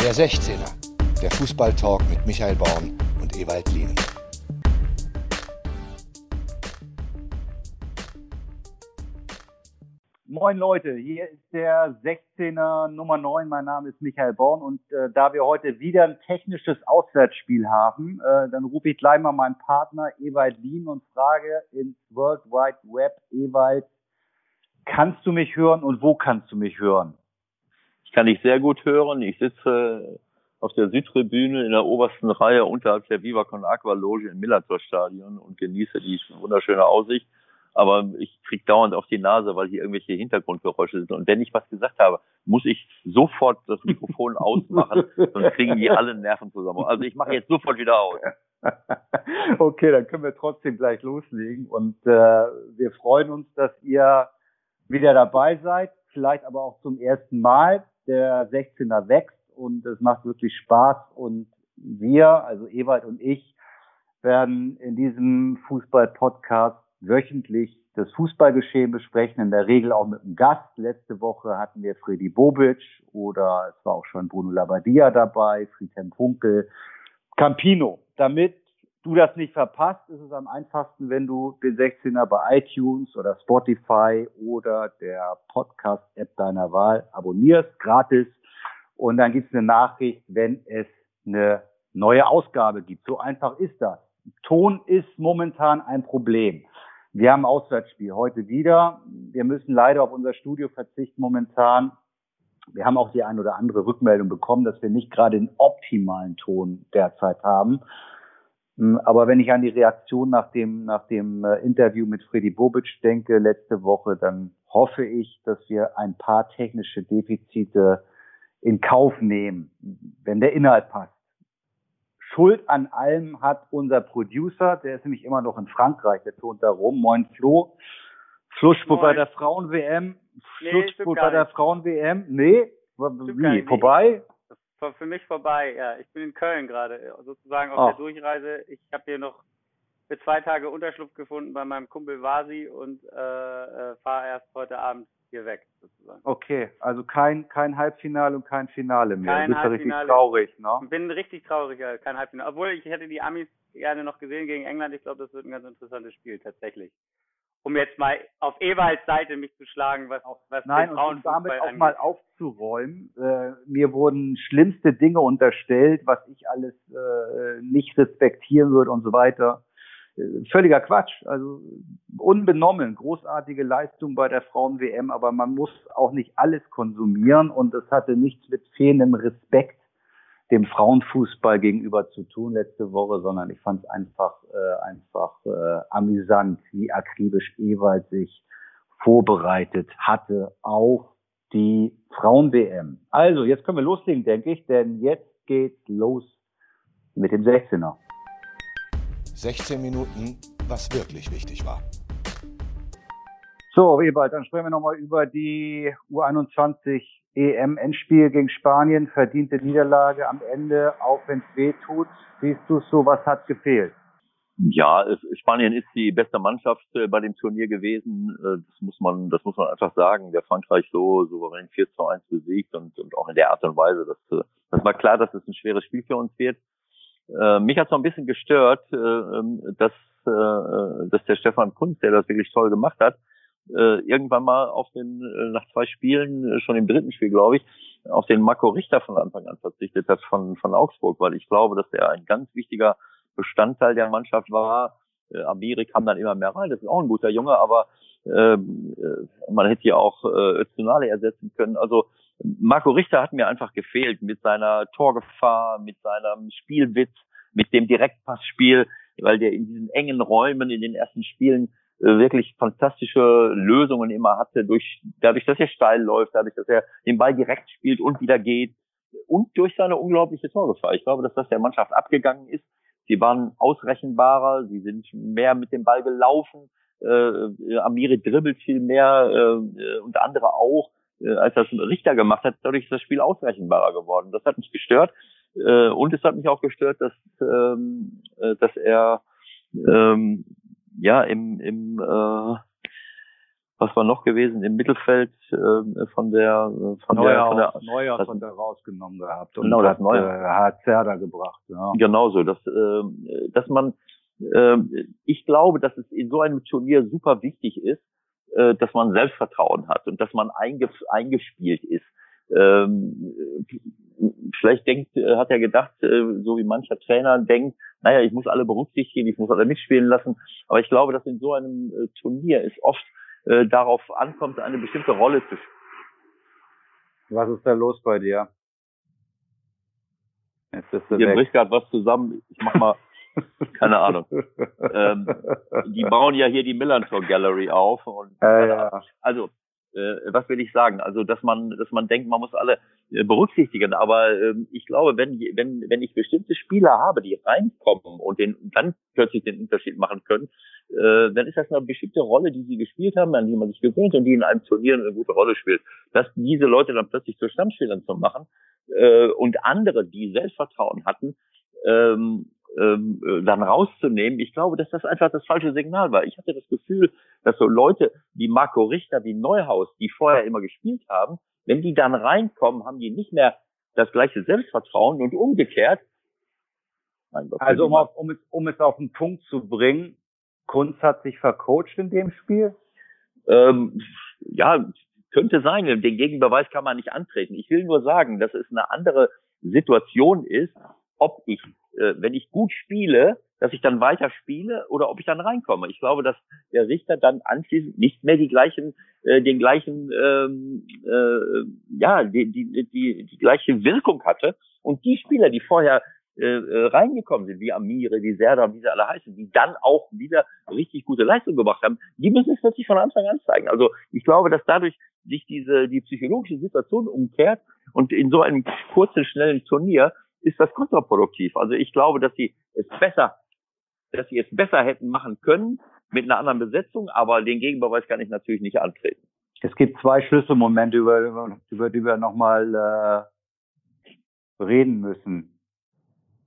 Der 16er, der Fußballtalk mit Michael Baum und Ewald Lien. Moin Leute, hier ist der 16er Nummer 9. Mein Name ist Michael Born und äh, da wir heute wieder ein technisches Auswärtsspiel haben, äh, dann rufe ich gleich mal meinen Partner Ewald Lien und frage ins World Wide Web, Ewald, kannst du mich hören und wo kannst du mich hören? Ich kann dich sehr gut hören. Ich sitze auf der Südtribüne in der obersten Reihe unterhalb der Viva Con Aqua Loge im Millantor Stadion und genieße die wunderschöne Aussicht aber ich krieg dauernd auf die Nase, weil hier irgendwelche Hintergrundgeräusche sind. Und wenn ich was gesagt habe, muss ich sofort das Mikrofon ausmachen, sonst kriegen die alle Nerven zusammen. Also ich mache jetzt sofort wieder aus. okay, dann können wir trotzdem gleich loslegen. Und äh, wir freuen uns, dass ihr wieder dabei seid, vielleicht aber auch zum ersten Mal. Der 16er wächst und es macht wirklich Spaß. Und wir, also Ewald und ich, werden in diesem Fußball-Podcast wöchentlich das Fußballgeschehen besprechen, in der Regel auch mit einem Gast. Letzte Woche hatten wir Freddy Bobic oder es war auch schon Bruno Labbadia dabei, Friedhelm Funkel, Campino. Damit du das nicht verpasst, ist es am einfachsten, wenn du den 16er bei iTunes oder Spotify oder der Podcast-App deiner Wahl abonnierst, gratis. Und dann gibt es eine Nachricht, wenn es eine neue Ausgabe gibt. So einfach ist das. Ton ist momentan ein Problem. Wir haben Auswärtsspiel heute wieder. Wir müssen leider auf unser Studio verzichten momentan. Wir haben auch die ein oder andere Rückmeldung bekommen, dass wir nicht gerade den optimalen Ton derzeit haben. Hm, aber wenn ich an die Reaktion nach dem, nach dem äh, Interview mit Freddy Bobic denke letzte Woche, dann hoffe ich, dass wir ein paar technische Defizite in Kauf nehmen, wenn der Inhalt passt. Schuld an allem hat unser Producer, der ist nämlich immer noch in Frankreich, der tont da rum. Moin Flo. Schlussspurt bei der Frauen-WM. Nee, bei der Frauen-WM. Nee, wie, vorbei? Für mich vorbei, ja. Ich bin in Köln gerade, sozusagen auf Ach. der Durchreise. Ich habe hier noch für zwei Tage Unterschlupf gefunden bei meinem Kumpel Vasi und äh, äh, fahre erst heute Abend hier weg, sozusagen. Okay, also kein, kein Halbfinale und kein Finale mehr. Kein du bist Halbfinale. richtig traurig, ne? Ich bin richtig traurig, ja, kein Halbfinale. Obwohl ich hätte die Amis gerne noch gesehen gegen England. Ich glaube, das wird ein ganz interessantes Spiel, tatsächlich. Um jetzt mal auf Ewalds Seite mich zu schlagen, was, was Nein, den und damit auch angeht. mal aufzuräumen. Äh, mir wurden schlimmste Dinge unterstellt, was ich alles äh, nicht respektieren würde und so weiter völliger Quatsch. Also unbenommen, großartige Leistung bei der Frauen-WM, aber man muss auch nicht alles konsumieren und es hatte nichts mit fehlendem Respekt dem Frauenfußball gegenüber zu tun letzte Woche, sondern ich fand es einfach äh, einfach äh, amüsant, wie akribisch Ewald sich vorbereitet hatte auf die Frauen-WM. Also, jetzt können wir loslegen, denke ich, denn jetzt geht's los mit dem 16er. 16 Minuten, was wirklich wichtig war. So, Ewald, dann sprechen wir nochmal über die U21 EM-Endspiel gegen Spanien. Verdiente Niederlage am Ende, auch wenn es weh tut. Siehst du so, was hat gefehlt? Ja, Spanien ist die beste Mannschaft äh, bei dem Turnier gewesen. Äh, das muss man, das muss man einfach sagen. Der Frankreich so souverän 4 zu 1 besiegt und, und auch in der Art und Weise. Das, äh, das war klar, dass es ein schweres Spiel für uns wird. Mich hat so ein bisschen gestört, äh, ähm, dass, dass der Stefan Kunz, der das wirklich toll gemacht hat, äh, irgendwann mal auf den, äh, nach zwei Spielen, äh, schon im dritten Spiel, glaube ich, auf den Marco Richter von Anfang an verzichtet hat von, von Augsburg, weil ich glaube, dass der ein ganz wichtiger Bestandteil der Mannschaft war. Äh, Amiri kam dann immer mehr rein, das ist auch ein guter Junge, aber äh, man hätte ja auch äh, Öztunale ersetzen können. Also Marco Richter hat mir einfach gefehlt mit seiner Torgefahr, mit seinem Spielwitz, mit dem Direktpassspiel, weil der in diesen engen Räumen in den ersten Spielen wirklich fantastische Lösungen immer hatte, durch, dadurch, dass er steil läuft, dadurch, dass er den Ball direkt spielt und wieder geht und durch seine unglaubliche Torgefahr. Ich glaube, dass das der Mannschaft abgegangen ist. Sie waren ausrechenbarer, sie sind mehr mit dem Ball gelaufen. Äh, Amiri dribbelt viel mehr äh, und andere auch äh, als das Richter gemacht hat, dadurch ist das Spiel ausrechenbarer geworden. Das hat mich gestört. Äh, und es hat mich auch gestört, dass, ähm, äh, dass er ähm, ja im, im äh, was war noch gewesen im Mittelfeld äh, von der von Neuer, der von der Neuer hat er rausgenommen gehabt und genau, hat, Neuer. äh, hat Zerda gebracht. Ja. Genauso, dass äh, dass man äh, ich glaube, dass es in so einem Turnier super wichtig ist, äh, dass man Selbstvertrauen hat und dass man einge eingespielt ist. Ähm, vielleicht denkt, äh, hat er gedacht, äh, so wie mancher Trainer denkt, naja, ich muss alle berücksichtigen, ich muss alle mitspielen lassen. Aber ich glaube, dass in so einem äh, Turnier es oft äh, darauf ankommt, eine bestimmte Rolle zu spielen. Was ist da los bei dir? Jetzt bist du Hier weg. bricht gerade was zusammen. Ich mach mal, keine Ahnung. Ähm, die bauen ja hier die Millantor Gallery auf und Ja, ja. also äh, was will ich sagen? Also dass man dass man denkt, man muss alle äh, berücksichtigen, aber ähm, ich glaube, wenn wenn wenn ich bestimmte Spieler habe, die reinkommen und den dann plötzlich den Unterschied machen können, äh, dann ist das eine bestimmte Rolle, die sie gespielt haben, an die man sich gewöhnt und die in einem Turnier eine gute Rolle spielt. Dass diese Leute dann plötzlich zu Stammspielern zu machen äh, und andere, die Selbstvertrauen hatten, ähm, ähm, äh, dann rauszunehmen. Ich glaube, dass das einfach das falsche Signal war. Ich hatte das Gefühl, dass so Leute wie Marco Richter, wie Neuhaus, die vorher immer gespielt haben, wenn die dann reinkommen, haben die nicht mehr das gleiche Selbstvertrauen und umgekehrt. Gott, Also um, auf, um, es, um es auf den Punkt zu bringen, Kunz hat sich vercoacht in dem Spiel. Ähm, ja, könnte sein. Den Gegenbeweis kann man nicht antreten. Ich will nur sagen, dass es eine andere Situation ist, ob ich, äh, wenn ich gut spiele, dass ich dann weiter spiele oder ob ich dann reinkomme. Ich glaube, dass der Richter dann anschließend nicht mehr die gleichen, äh, den gleichen, ähm, äh, ja, die, die, die, die gleiche Wirkung hatte. Und die Spieler, die vorher äh, äh, reingekommen sind, wie Amire, wie Serda, wie sie alle heißen, die dann auch wieder richtig gute Leistung gemacht haben, die müssen es plötzlich von Anfang an zeigen. Also ich glaube, dass dadurch sich diese die psychologische Situation umkehrt und in so einem kurzen, schnellen Turnier ist das kontraproduktiv. Also ich glaube, dass sie es besser, dass sie es besser hätten machen können mit einer anderen Besetzung, aber den Gegenbeweis kann ich natürlich nicht antreten. Es gibt zwei Schlüsselmomente, über, über, die wir nochmal äh, reden müssen.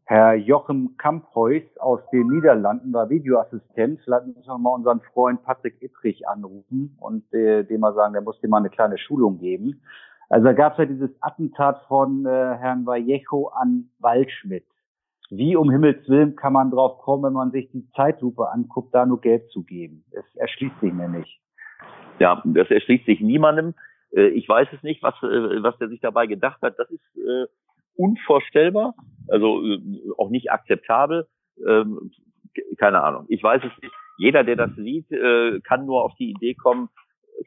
Herr Jochem Kamphuis aus den Niederlanden war Videoassistent. Vielleicht müssen wir mal unseren Freund Patrick Ittrich anrufen und äh, dem mal sagen, der muss dem mal eine kleine Schulung geben. Also da gab es ja dieses Attentat von äh, Herrn Vallejo an Waldschmidt. Wie um Himmels Willen kann man drauf kommen, wenn man sich die Zeitlupe anguckt, da nur Geld zu geben? Es erschließt sich mir nicht. Ja, das erschließt sich niemandem. Äh, Ich weiß es nicht, was, äh, was der sich dabei gedacht hat. Das ist äh, unvorstellbar, also äh, auch nicht akzeptabel. Ähm, keine Ahnung. Ich weiß es nicht. Jeder, der das sieht, äh, kann nur auf die Idee kommen,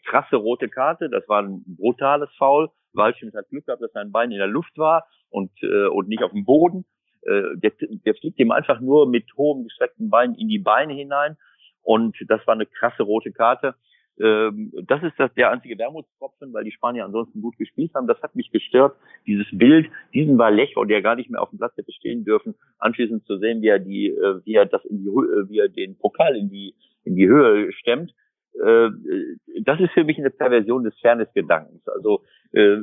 krasse rote Karte, das war ein brutales Foul. Waldschmidt hat Glück gehabt, dass sein Bein in der Luft war und, äh, und nicht auf dem Boden. Äh, der, der fliegt ihm einfach nur mit hohem gestreckten Bein in die Beine hinein und das war eine krasse rote Karte. Ähm, das ist das der einzige Wermutstropfen, weil die Spanier ansonsten gut gespielt haben. Das hat mich gestört, dieses Bild, diesen Vallejo, der gar nicht mehr auf dem Platz hätte stehen dürfen, anschließend zu sehen, wie er die, äh, wie er das in die, äh, wie er den Pokal in die in die Höhe stemmt. Äh, Das ist für mich eine Perversion des Fairness-Gedankens. Also äh,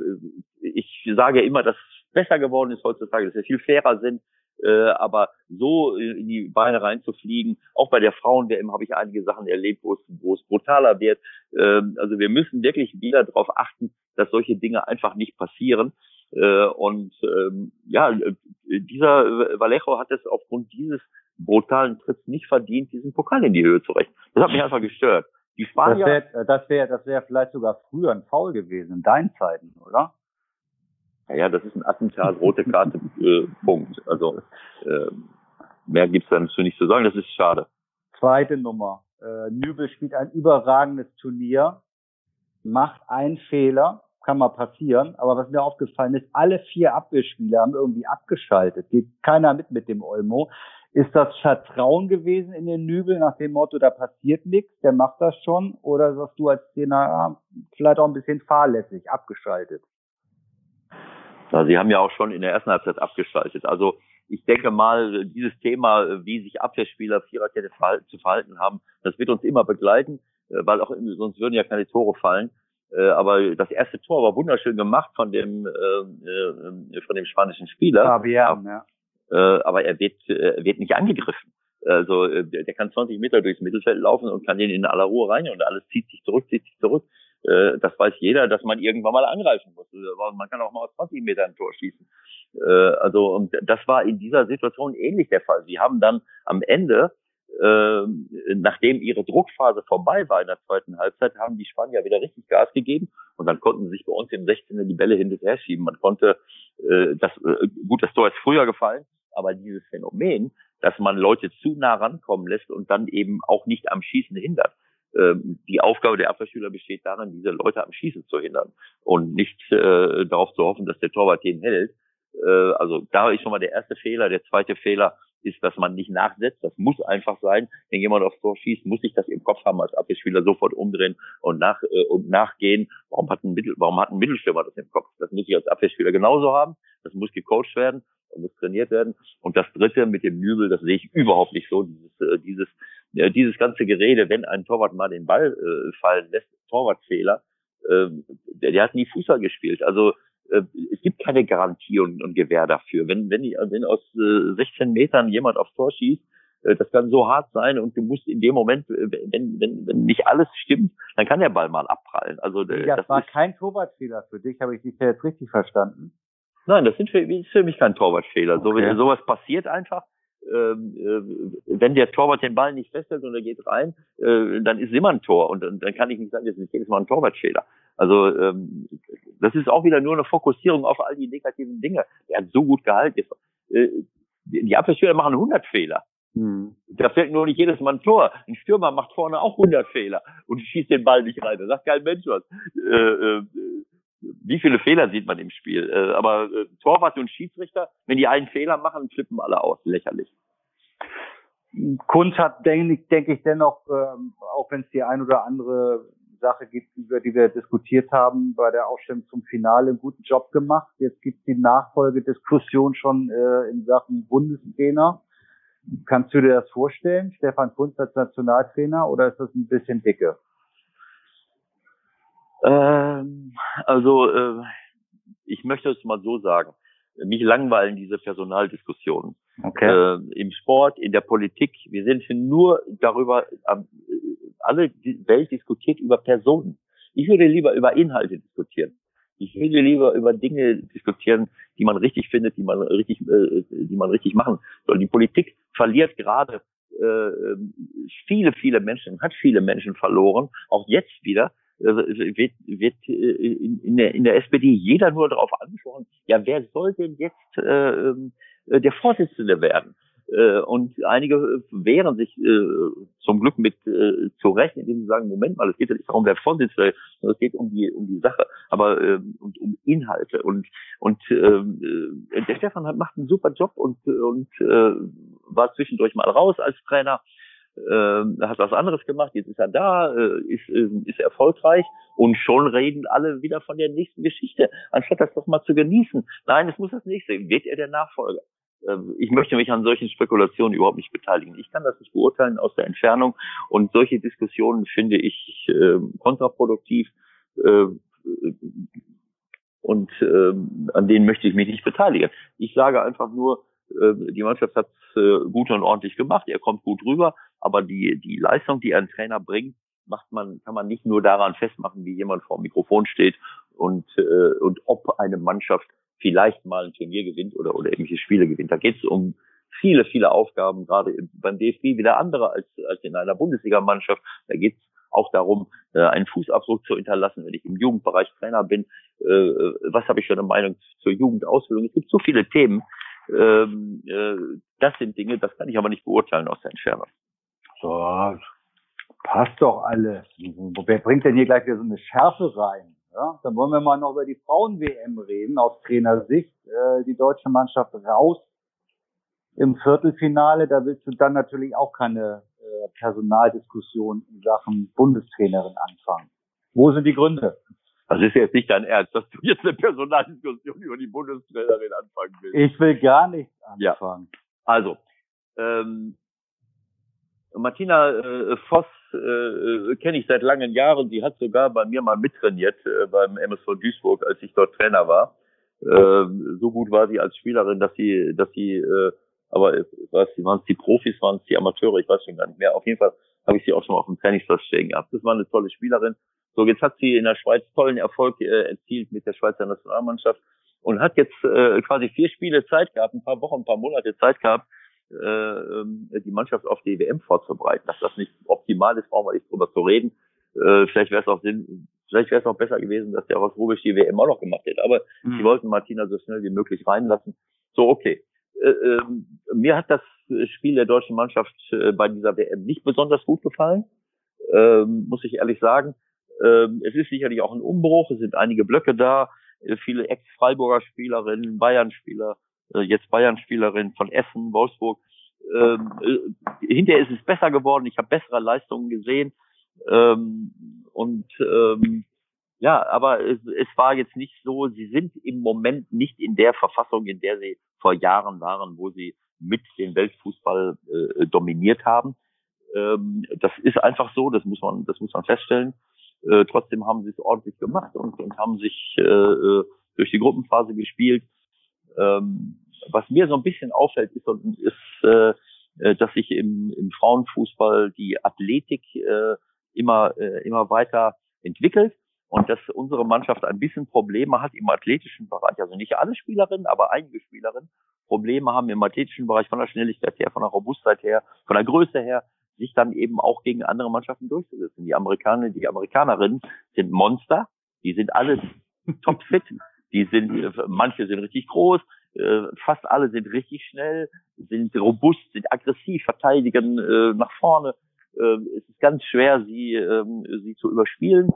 ich sage immer, dass es besser geworden ist heutzutage, dass wir viel fairer sind. Äh, aber so in die Beine reinzufliegen, auch bei der Frauen-WM habe ich einige Sachen erlebt, wo es, wo es brutaler wird. Ähm, also wir müssen wirklich wieder darauf achten, dass solche Dinge einfach nicht passieren. Und ähm, ja, dieser Vallejo hat es aufgrund dieses brutalen Tritts nicht verdient, diesen Pokal in die Höhe zu rechnen. Das hat mich einfach gestört. Die Das Spanier, wäre das wär, das wär vielleicht sogar früher ein Foul gewesen, in deinen Zeiten, oder? ja, das ist ein Attentat, rote Karte, äh, Punkt. Also äh, mehr gibt's dazu nicht zu sagen. Das ist schade. Zweite Nummer. Äh, Nübel spielt ein überragendes Turnier, macht einen Fehler, kann mal passieren, aber was mir aufgefallen ist, alle vier Abwehrspieler haben irgendwie abgeschaltet. Geht keiner mit mit dem Olmo. Ist das Vertrauen gewesen in den Nübel nach dem Motto, da passiert nichts, der macht das schon? Oder sagst du als Trainer, vielleicht auch ein bisschen fahrlässig, abgeschaltet? Ja, Sie haben ja auch schon in der ersten Halbzeit abgeschaltet. Also ich denke mal, dieses Thema, wie sich Abwehrspieler Viererkette zu verhalten haben, das wird uns immer begleiten, äh, weil auch sonst würden ja keine Tore fallen. Äh, Aber das erste Tor war wunderschön gemacht von dem äh, von dem spanischen Spieler. Fabian, ja. Äh, aber er wird, äh, wird nicht angegriffen. Also äh, der kann 20 Meter durchs Mittelfeld laufen und kann den in aller Ruhe rein und alles zieht sich zurück, zieht sich zurück. Äh, das weiß jeder, dass man irgendwann mal angreifen muss. Also, man kann auch mal aus 20 Metern ein Tor schießen. Äh, also und das war in dieser Situation ähnlich der Fall. Sie haben dann am Ende äh, nachdem ihre Druckphase vorbei war in der zweiten Halbzeit, haben die Spanier wieder richtig Gas gegeben und dann konnten sie sich bei uns im 16. die Bälle hin und her schieben. Man konnte, äh, das, äh, gut, das Tor ist früher gefallen, aber dieses Phänomen, dass man Leute zu nah rankommen lässt und dann eben auch nicht am Schießen hindert. Ähm, die Aufgabe der Abwehrschüler besteht darin, diese Leute am Schießen zu hindern und nicht äh, darauf zu hoffen, dass der Torwart den hält. Äh, also da ist schon mal der erste Fehler. Der zweite Fehler, ist, dass man nicht nachsetzt. Das muss einfach sein. Wenn jemand aufs Tor schießt, muss ich das im Kopf haben als Abwehrspieler sofort umdrehen und nach äh, und nachgehen. Warum hat ein Mittel, warum hat ein Mittelstürmer das im Kopf? Das muss ich als Abwehrspieler genauso haben. Das muss gecoacht werden, muss trainiert werden. Und das Dritte mit dem Nübel, das sehe ich überhaupt nicht so. Dieses, äh, dieses, äh, dieses ganze Gerede, wenn ein Torwart mal den Ball äh, fallen lässt, Torwartfehler, äh, der, der hat nie Fußball gespielt. Also äh, es gibt keine Garantie und, und Gewähr dafür. Wenn, wenn, wenn aus äh, 16 Metern jemand aufs Tor schießt, das kann so hart sein und du musst in dem Moment, wenn, wenn, wenn nicht alles stimmt, dann kann der Ball mal abprallen. Also das, das war kein Torwartfehler für dich, habe ich dich jetzt richtig verstanden? Nein, das sind für, ist für mich kein Torwartfehler. Okay. So, sowas passiert einfach. Ähm, äh, wenn der Torwart den Ball nicht festhält und er geht rein, äh, dann ist immer ein Tor und, und dann kann ich nicht sagen, das ist jedes Mal ein Torwartfehler. Also ähm, das ist auch wieder nur eine Fokussierung auf all die negativen Dinge. Er hat so gut gehalten. Äh, die Abwehrspieler machen 100 Fehler. Hm. Da fällt nur nicht jedes Mal ein Tor. Ein Stürmer macht vorne auch 100 Fehler und schießt den Ball nicht rein. Da sagt kein Mensch was. Äh, äh, wie viele Fehler sieht man im Spiel? Äh, aber äh, Torwart und Schiedsrichter, wenn die einen Fehler machen, flippen alle aus. Lächerlich. Kunz hat, denke denk ich, dennoch, ähm, auch wenn es die ein oder andere Sache gibt, über die wir diskutiert haben, bei der Ausstellung zum Finale einen guten Job gemacht. Jetzt gibt es die Nachfolgediskussion schon äh, in Sachen Bundestrainer. Kannst du dir das vorstellen, Stefan Kunz als Nationaltrainer, oder ist das ein bisschen dicke? Ähm, also äh, ich möchte es mal so sagen. Mich langweilen diese Personaldiskussionen. Okay. Äh, Im Sport, in der Politik, wir sind nur darüber, äh, alle die Welt diskutiert über Personen. Ich würde lieber über Inhalte diskutieren. Ich würde lieber über Dinge diskutieren, die man richtig findet, die man richtig, äh, die man richtig machen soll. Die Politik verliert gerade äh, viele, viele Menschen, hat viele Menschen verloren, auch jetzt wieder, wird, wird äh, in, der, in der SPD jeder nur darauf angesprochen, ja, wer soll denn jetzt äh, ähm, der Vorsitzende werden? Äh, und einige wehren sich äh, zum Glück mit äh, zu Recht, indem sie sagen, Moment mal, es geht ja nicht darum, wer Vorsitzende ist, sondern es geht um die um die Sache, aber äh, und um Inhalte. Und und äh, der Stefan hat, macht einen super Job und und äh, war zwischendurch mal raus als Trainer äh, hat was anderes gemacht, jetzt ist er da, äh, ist, äh, ist erfolgreich und schon reden alle wieder von der nächsten Geschichte, anstatt das doch mal zu genießen. Nein, es muss das nächste. Wird er der Nachfolger? Äh, ich möchte mich an solchen Spekulationen überhaupt nicht beteiligen. Ich kann das nicht beurteilen aus der Entfernung und solche Diskussionen finde ich äh, kontraproduktiv äh, und äh, an denen möchte ich mich nicht beteiligen. Ich sage einfach nur, die Mannschaft hat äh, gut und ordentlich gemacht, er kommt gut rüber, aber die, die Leistung, die ein Trainer bringt, macht man, kann man nicht nur daran festmachen, wie jemand vor dem Mikrofon steht und, äh, und ob eine Mannschaft vielleicht mal ein Turnier gewinnt oder, oder irgendwelche Spiele gewinnt. Da geht es um viele, viele Aufgaben, gerade beim DFB wieder andere als, als in einer Bundesligamannschaft. Da geht es auch darum, äh, einen Fußabdruck zu hinterlassen, wenn ich im Jugendbereich Trainer bin. Äh, was habe ich für eine Meinung zur Jugendausbildung? Es gibt so viele Themen, ähm, äh, das sind Dinge, das kann ich aber nicht beurteilen aus der Entfernung. So, passt doch alles. Wer bringt denn hier gleich wieder so eine Schärfe rein? Ja, dann wollen wir mal noch über die Frauen-WM reden, aus Trainersicht. Äh, die deutsche Mannschaft raus im Viertelfinale. Da willst du dann natürlich auch keine äh, Personaldiskussion in Sachen Bundestrainerin anfangen. Wo sind die Gründe? Das ist jetzt nicht dein Ernst, dass du jetzt eine Personaldiskussion über die Bundestrainerin anfangen willst. Ich will gar nichts anfangen. Ja. Also, ähm, Martina äh, Voss äh, äh, kenne ich seit langen Jahren. Die hat sogar bei mir mal mittrainiert äh, beim MSV Duisburg, als ich dort Trainer war. Äh, so gut war sie als Spielerin, dass sie, dass sie äh, aber was, waren es die Profis, waren es die Amateure, ich weiß schon gar nicht mehr. Auf jeden Fall habe ich sie auch schon mal auf dem Trainingsplatz stehen gehabt. Das war eine tolle Spielerin. So, jetzt hat sie in der Schweiz tollen Erfolg äh, erzielt mit der Schweizer Nationalmannschaft und hat jetzt äh, quasi vier Spiele Zeit gehabt, ein paar Wochen, ein paar Monate Zeit gehabt, äh, ähm, die Mannschaft auf die WM vorzubereiten. Dass das nicht optimal ist, brauchen wir nicht drüber zu reden. Äh, vielleicht wäre es auch Sinn, vielleicht wäre es auch besser gewesen, dass der aus Rubisch die WM auch noch gemacht hätte. Aber mhm. sie wollten Martina so schnell wie möglich reinlassen. So, okay. Äh, äh, mir hat das Spiel der deutschen Mannschaft äh, bei dieser WM nicht besonders gut gefallen, ähm, muss ich ehrlich sagen. Ähm, es ist sicherlich auch ein Umbruch, es sind einige Blöcke da, äh, viele Ex-Freiburger Spielerinnen, Bayern-Spieler, äh, jetzt Bayern-Spielerinnen von Essen, Wolfsburg. Ähm, äh, hinterher ist es besser geworden, ich habe bessere Leistungen gesehen. Ähm, und ähm, ja, aber es, es war jetzt nicht so, sie sind im Moment nicht in der Verfassung, in der sie vor Jahren waren, wo sie mit den Weltfußball äh, dominiert haben. Ähm, das ist einfach so, das muss man, das muss man feststellen. Äh, trotzdem haben sie es ordentlich gemacht und, und haben sich äh, äh durch die Gruppenphase gespielt. Ähm, was mir so ein bisschen auffällt, ist, ist äh, äh, dass sich im, im Frauenfußball die Athletik äh, immer, äh, immer weiter entwickelt und dass unsere Mannschaft ein bisschen Probleme hat im athletischen Bereich. Also nicht alle Spielerinnen, aber einige Spielerinnen Probleme haben im athletischen Bereich von der Schnelligkeit her, von der Robustheit her, von der Größe her, sich dann eben auch gegen andere Mannschaften durchzusetzen. Die Amerikaner, die Amerikanerinnen sind Monster, die sind alle topfit, die sind, manche sind richtig groß, äh, fast alle sind richtig schnell, sind robust, sind aggressiv, verteidigen äh, nach vorne. Äh, es ist ganz schwer, sie, ähm, sie zu überspielen.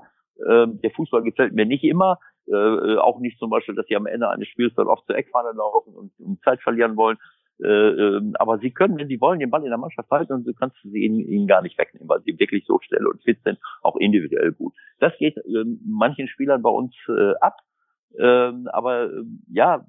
Ähm, der Fußball gefällt mir nicht immer. Äh, auch nicht zum Beispiel, dass sie am Ende eines Spiels dann oft zur Eckfahne laufen und, und Zeit verlieren wollen. Äh, ähm, aber sie können, wenn sie wollen, den Ball in der Mannschaft halten und du kannst sie ihnen, ihnen gar nicht wegnehmen, weil sie wirklich so schnell und fit sind, auch individuell gut. Das geht äh, manchen Spielern bei uns äh, ab. Ähm, aber ja,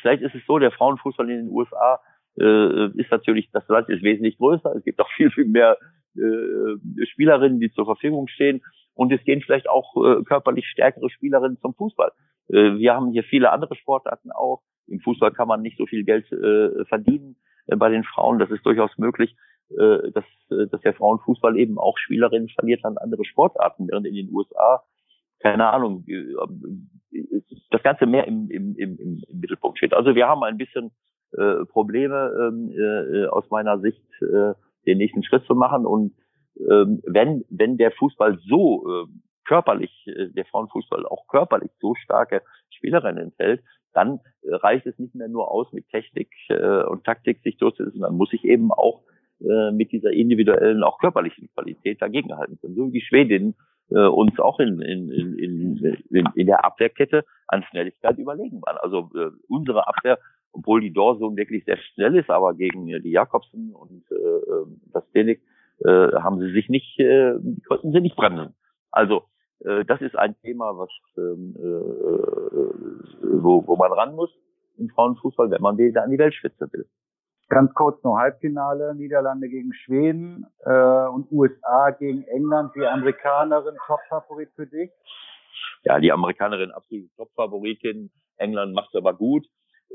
vielleicht ist es so, der Frauenfußball in den USA äh, ist natürlich, das Land ist wesentlich größer. Es gibt auch viel, viel mehr Spielerinnen, die zur Verfügung stehen. Und es gehen vielleicht auch körperlich stärkere Spielerinnen zum Fußball. Wir haben hier viele andere Sportarten auch. Im Fußball kann man nicht so viel Geld äh, verdienen äh, bei den Frauen. Das ist durchaus möglich, äh, dass, äh, dass der Frauenfußball eben auch Spielerinnen verliert an andere Sportarten, während in den USA, keine Ahnung, äh, das Ganze mehr im, im, im, im Mittelpunkt steht. Also wir haben ein bisschen äh, Probleme ähm, äh, aus meiner Sicht, äh, den nächsten Schritt zu machen. Und ähm, wenn, wenn der Fußball so äh, körperlich, äh, der Frauenfußball auch körperlich so starke Spielerinnen enthält, dann äh, reicht es nicht mehr nur aus, mit Technik äh, und Taktik sich durchzusetzen, dann muss ich eben auch äh, mit dieser individuellen, auch körperlichen Qualität dagegenhalten können. So wie die Schwedinnen äh, uns auch in, in, in, in, in der Abwehrkette an Schnelligkeit überlegen waren. Also äh, unsere Abwehr, obwohl die Dorson wirklich sehr schnell ist, aber gegen äh, die Jakobsen und äh, äh das Denik äh, haben sie sich nicht, äh, konnten sie nicht bremsen. Also das ist ein Thema, was ähm, äh, wo, wo man ran muss im Frauenfußball, wenn man wieder an die Weltspitze will. Ganz kurz noch Halbfinale, Niederlande gegen Schweden äh, und USA gegen England. Die Amerikanerin Topfavorit für dich? Ja, die Amerikanerin absolut Topfavoritin. England macht es aber gut.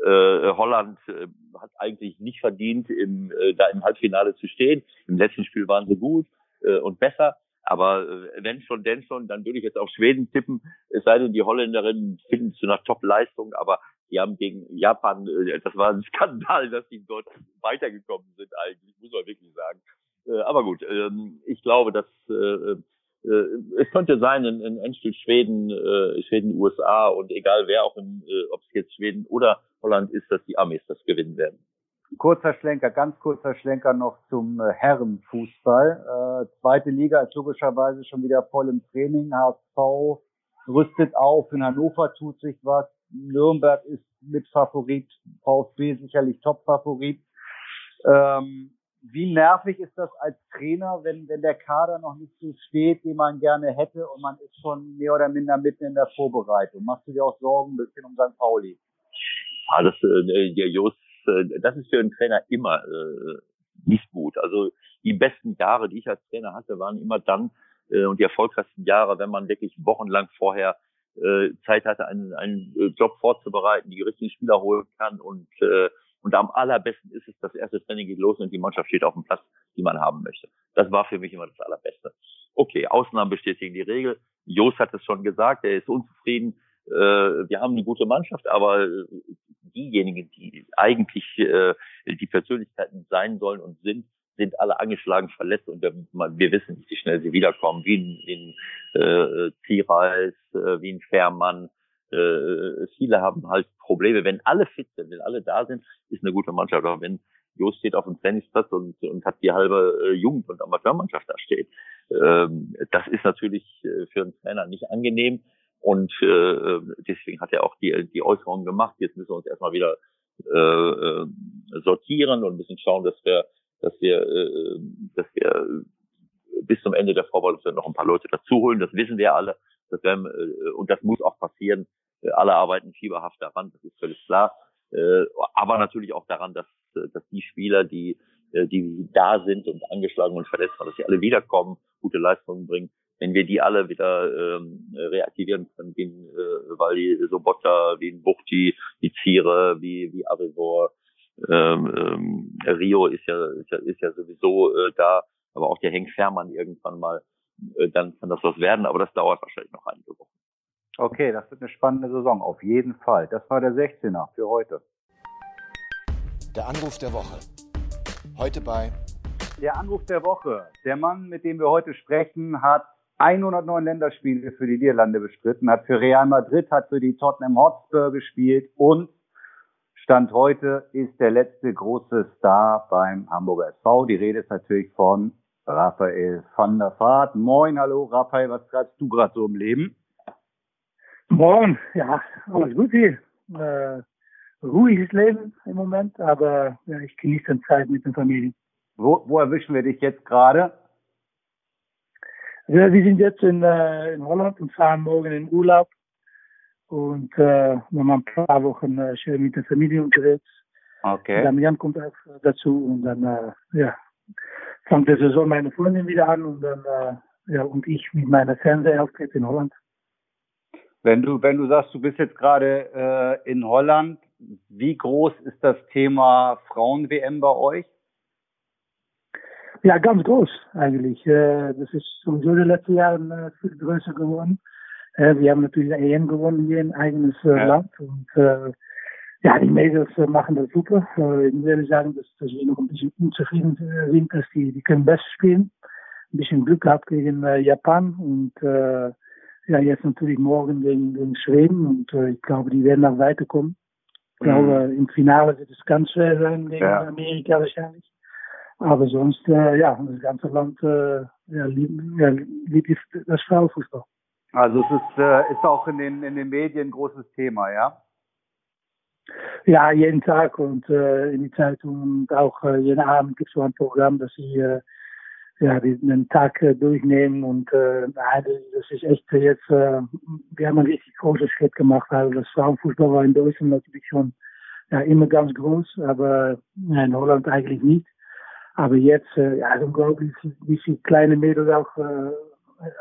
Äh, Holland äh, hat eigentlich nicht verdient, im, äh, da im Halbfinale zu stehen. Im letzten Spiel waren sie gut äh, und besser. Aber äh, wenn schon, denn schon, dann würde ich jetzt auf Schweden tippen. Es sei denn, die Holländerinnen finden zu einer Top-Leistung, aber die haben gegen Japan, äh, das war ein Skandal, dass die dort weitergekommen sind eigentlich, muss man wirklich sagen. Äh, aber gut, ähm, ich glaube, dass es könnte sein, ein, ein Endspiel Schweden, Schweden, USA und egal wer auch, ob es jetzt Schweden oder Holland ist, dass die Amis das gewinnen werden. Kurzer Schlenker, ganz kurzer Schlenker noch zum Herrenfußball. Äh, zweite Liga ist logischerweise schon wieder voll im Training. HSV rüstet auf, in Hannover tut sich was. Nürnberg ist mit Favorit, VfB sicherlich Top-Favorit. Ähm, wie nervig ist das als Trainer, wenn, wenn der Kader noch nicht so steht, wie man gerne hätte und man ist schon mehr oder minder mitten in der Vorbereitung? Machst du dir auch Sorgen ein bisschen um St. Pauli? Ja, das, äh, der Just, äh, das ist für einen Trainer immer äh, nicht gut. Also die besten Jahre, die ich als Trainer hatte, waren immer dann äh, und die erfolgreichsten Jahre, wenn man wirklich wochenlang vorher äh, Zeit hatte, einen, einen äh, Job vorzubereiten, die richtigen Spieler holen kann und, äh, Und am allerbesten ist es, das erste Training geht los und die Mannschaft steht auf dem Platz, die man haben möchte. Das war für mich immer das Allerbeste. Okay, Ausnahmen bestätigen die Regel. Jos hat es schon gesagt, er ist unzufrieden. Äh, wir haben eine gute Mannschaft, aber diejenigen, die eigentlich äh, die Persönlichkeiten sein sollen und sind, sind alle angeschlagen, verletzt und wir, wir wissen nicht, wie schnell sie wiederkommen, wie ein, wie ein äh, Zierreis, äh, wie ein Fährmann. Äh, viele haben halt Probleme. Wenn alle fit sind, wenn alle da sind, ist eine gute Mannschaft. Aber wenn Jos steht auf dem Trainingsplatz und, und hat die halbe äh, Jugend- und Amateurmannschaft da steht, ähm, das ist natürlich äh, für einen Trainer nicht angenehm. Und äh, deswegen hat er auch die, die Äußerungen gemacht. Jetzt müssen wir uns erstmal wieder äh, äh sortieren und müssen schauen, dass wir dass wir, äh, dass wir bis zum Ende der Vorbereitung noch ein paar Leute dazuholen. Das wissen wir alle. Das werden, äh, und das muss auch passieren. Alle arbeiten fieberhaft daran, das ist völlig klar. Äh, aber natürlich auch daran, dass, dass die Spieler, die, äh, die da sind und angeschlagen und verletzt waren, dass sie alle wiederkommen, gute Leistungen bringen. Wenn wir die alle wieder ähm, reaktivieren können, wie äh, weil die Sobotta, wie ein Buchti, wie Ziere, wie, wie Arivor, ähm, ähm, Rio ist ja, ist ja, ist ja sowieso äh, da, aber auch der Henk Fährmann irgendwann mal, äh, dann kann das was werden, aber das dauert wahrscheinlich noch einige Wochen. Okay, das wird eine spannende Saison, auf jeden Fall. Das war der 16er für heute. Der Anruf der Woche. Heute bei Der Anruf der Woche. Der Mann, mit dem wir heute sprechen, hat 109 Länderspiele für die Niederlande bestritten, hat für Real Madrid, hat für die Tottenham Hotspur gespielt und Stand heute ist der letzte große Star beim Hamburger SV. Die Rede ist natürlich von Raphael van der Vaart. Moin, hallo Raphael, was treibst du gerade so im Leben? Moin, ja, alles gut hier. Äh, ruhiges Leben im Moment, aber ja, ich genieße die Zeit mit der Familie. Wo, wo erwischen wir dich jetzt gerade? Ja, wir sind jetzt in, äh, in Holland und fahren morgen in Urlaub und äh, wir haben ein paar Wochen äh, schön mit der Familie unterwegs. Okay. Damian kommt auch dazu und dann äh, ja, fängt der Saison meine Freundin wieder an und dann äh, ja und ich mit meiner Fernsehauftritt in Holland. Wenn du wenn du sagst, du bist jetzt gerade äh, in Holland, wie groß ist das Thema Frauen-WM bei euch? Ja, ganz groß eigentlich. Äh, das ist sowieso in den letzten Jahren viel größer geworden. Äh, wir haben natürlich eine EM gewonnen hier in eigenes äh, ja. Land und ja, die Mädels machen das super. Ich würde sagen, dass, dass wir noch ein bisschen unzufrieden sind, dass die, die können besser spielen. Ein bisschen Glück gehabt gegen Japan und äh, ja, jetzt natürlich morgen gegen, gegen Schweden und äh, ich glaube, die werden auch weiterkommen. Ich glaube, mhm. im Finale wird es ganz schwer sein gegen ja. Amerika wahrscheinlich. Aber sonst, äh, ja, das ganze Land äh, ja, liebt, ja, liebt das Frauenfußball. Also es ist, äh, ist auch in den, in den Medien ein großes Thema, ja? Ja, jeden Tag und äh, in die Zeitung und auch äh, jeden Abend gibt es so ein Programm, dass sie äh, ja, den Tag äh, durchnehmen und äh, das ist echt jetzt, äh, wir haben einen richtig großen Schritt gemacht. Also das Frauenfußball war in Deutschland natürlich schon ja, immer ganz groß, aber in Holland eigentlich nicht. Aber jetzt, äh, ja, unglaublich, wie viele kleine Mädels auch äh,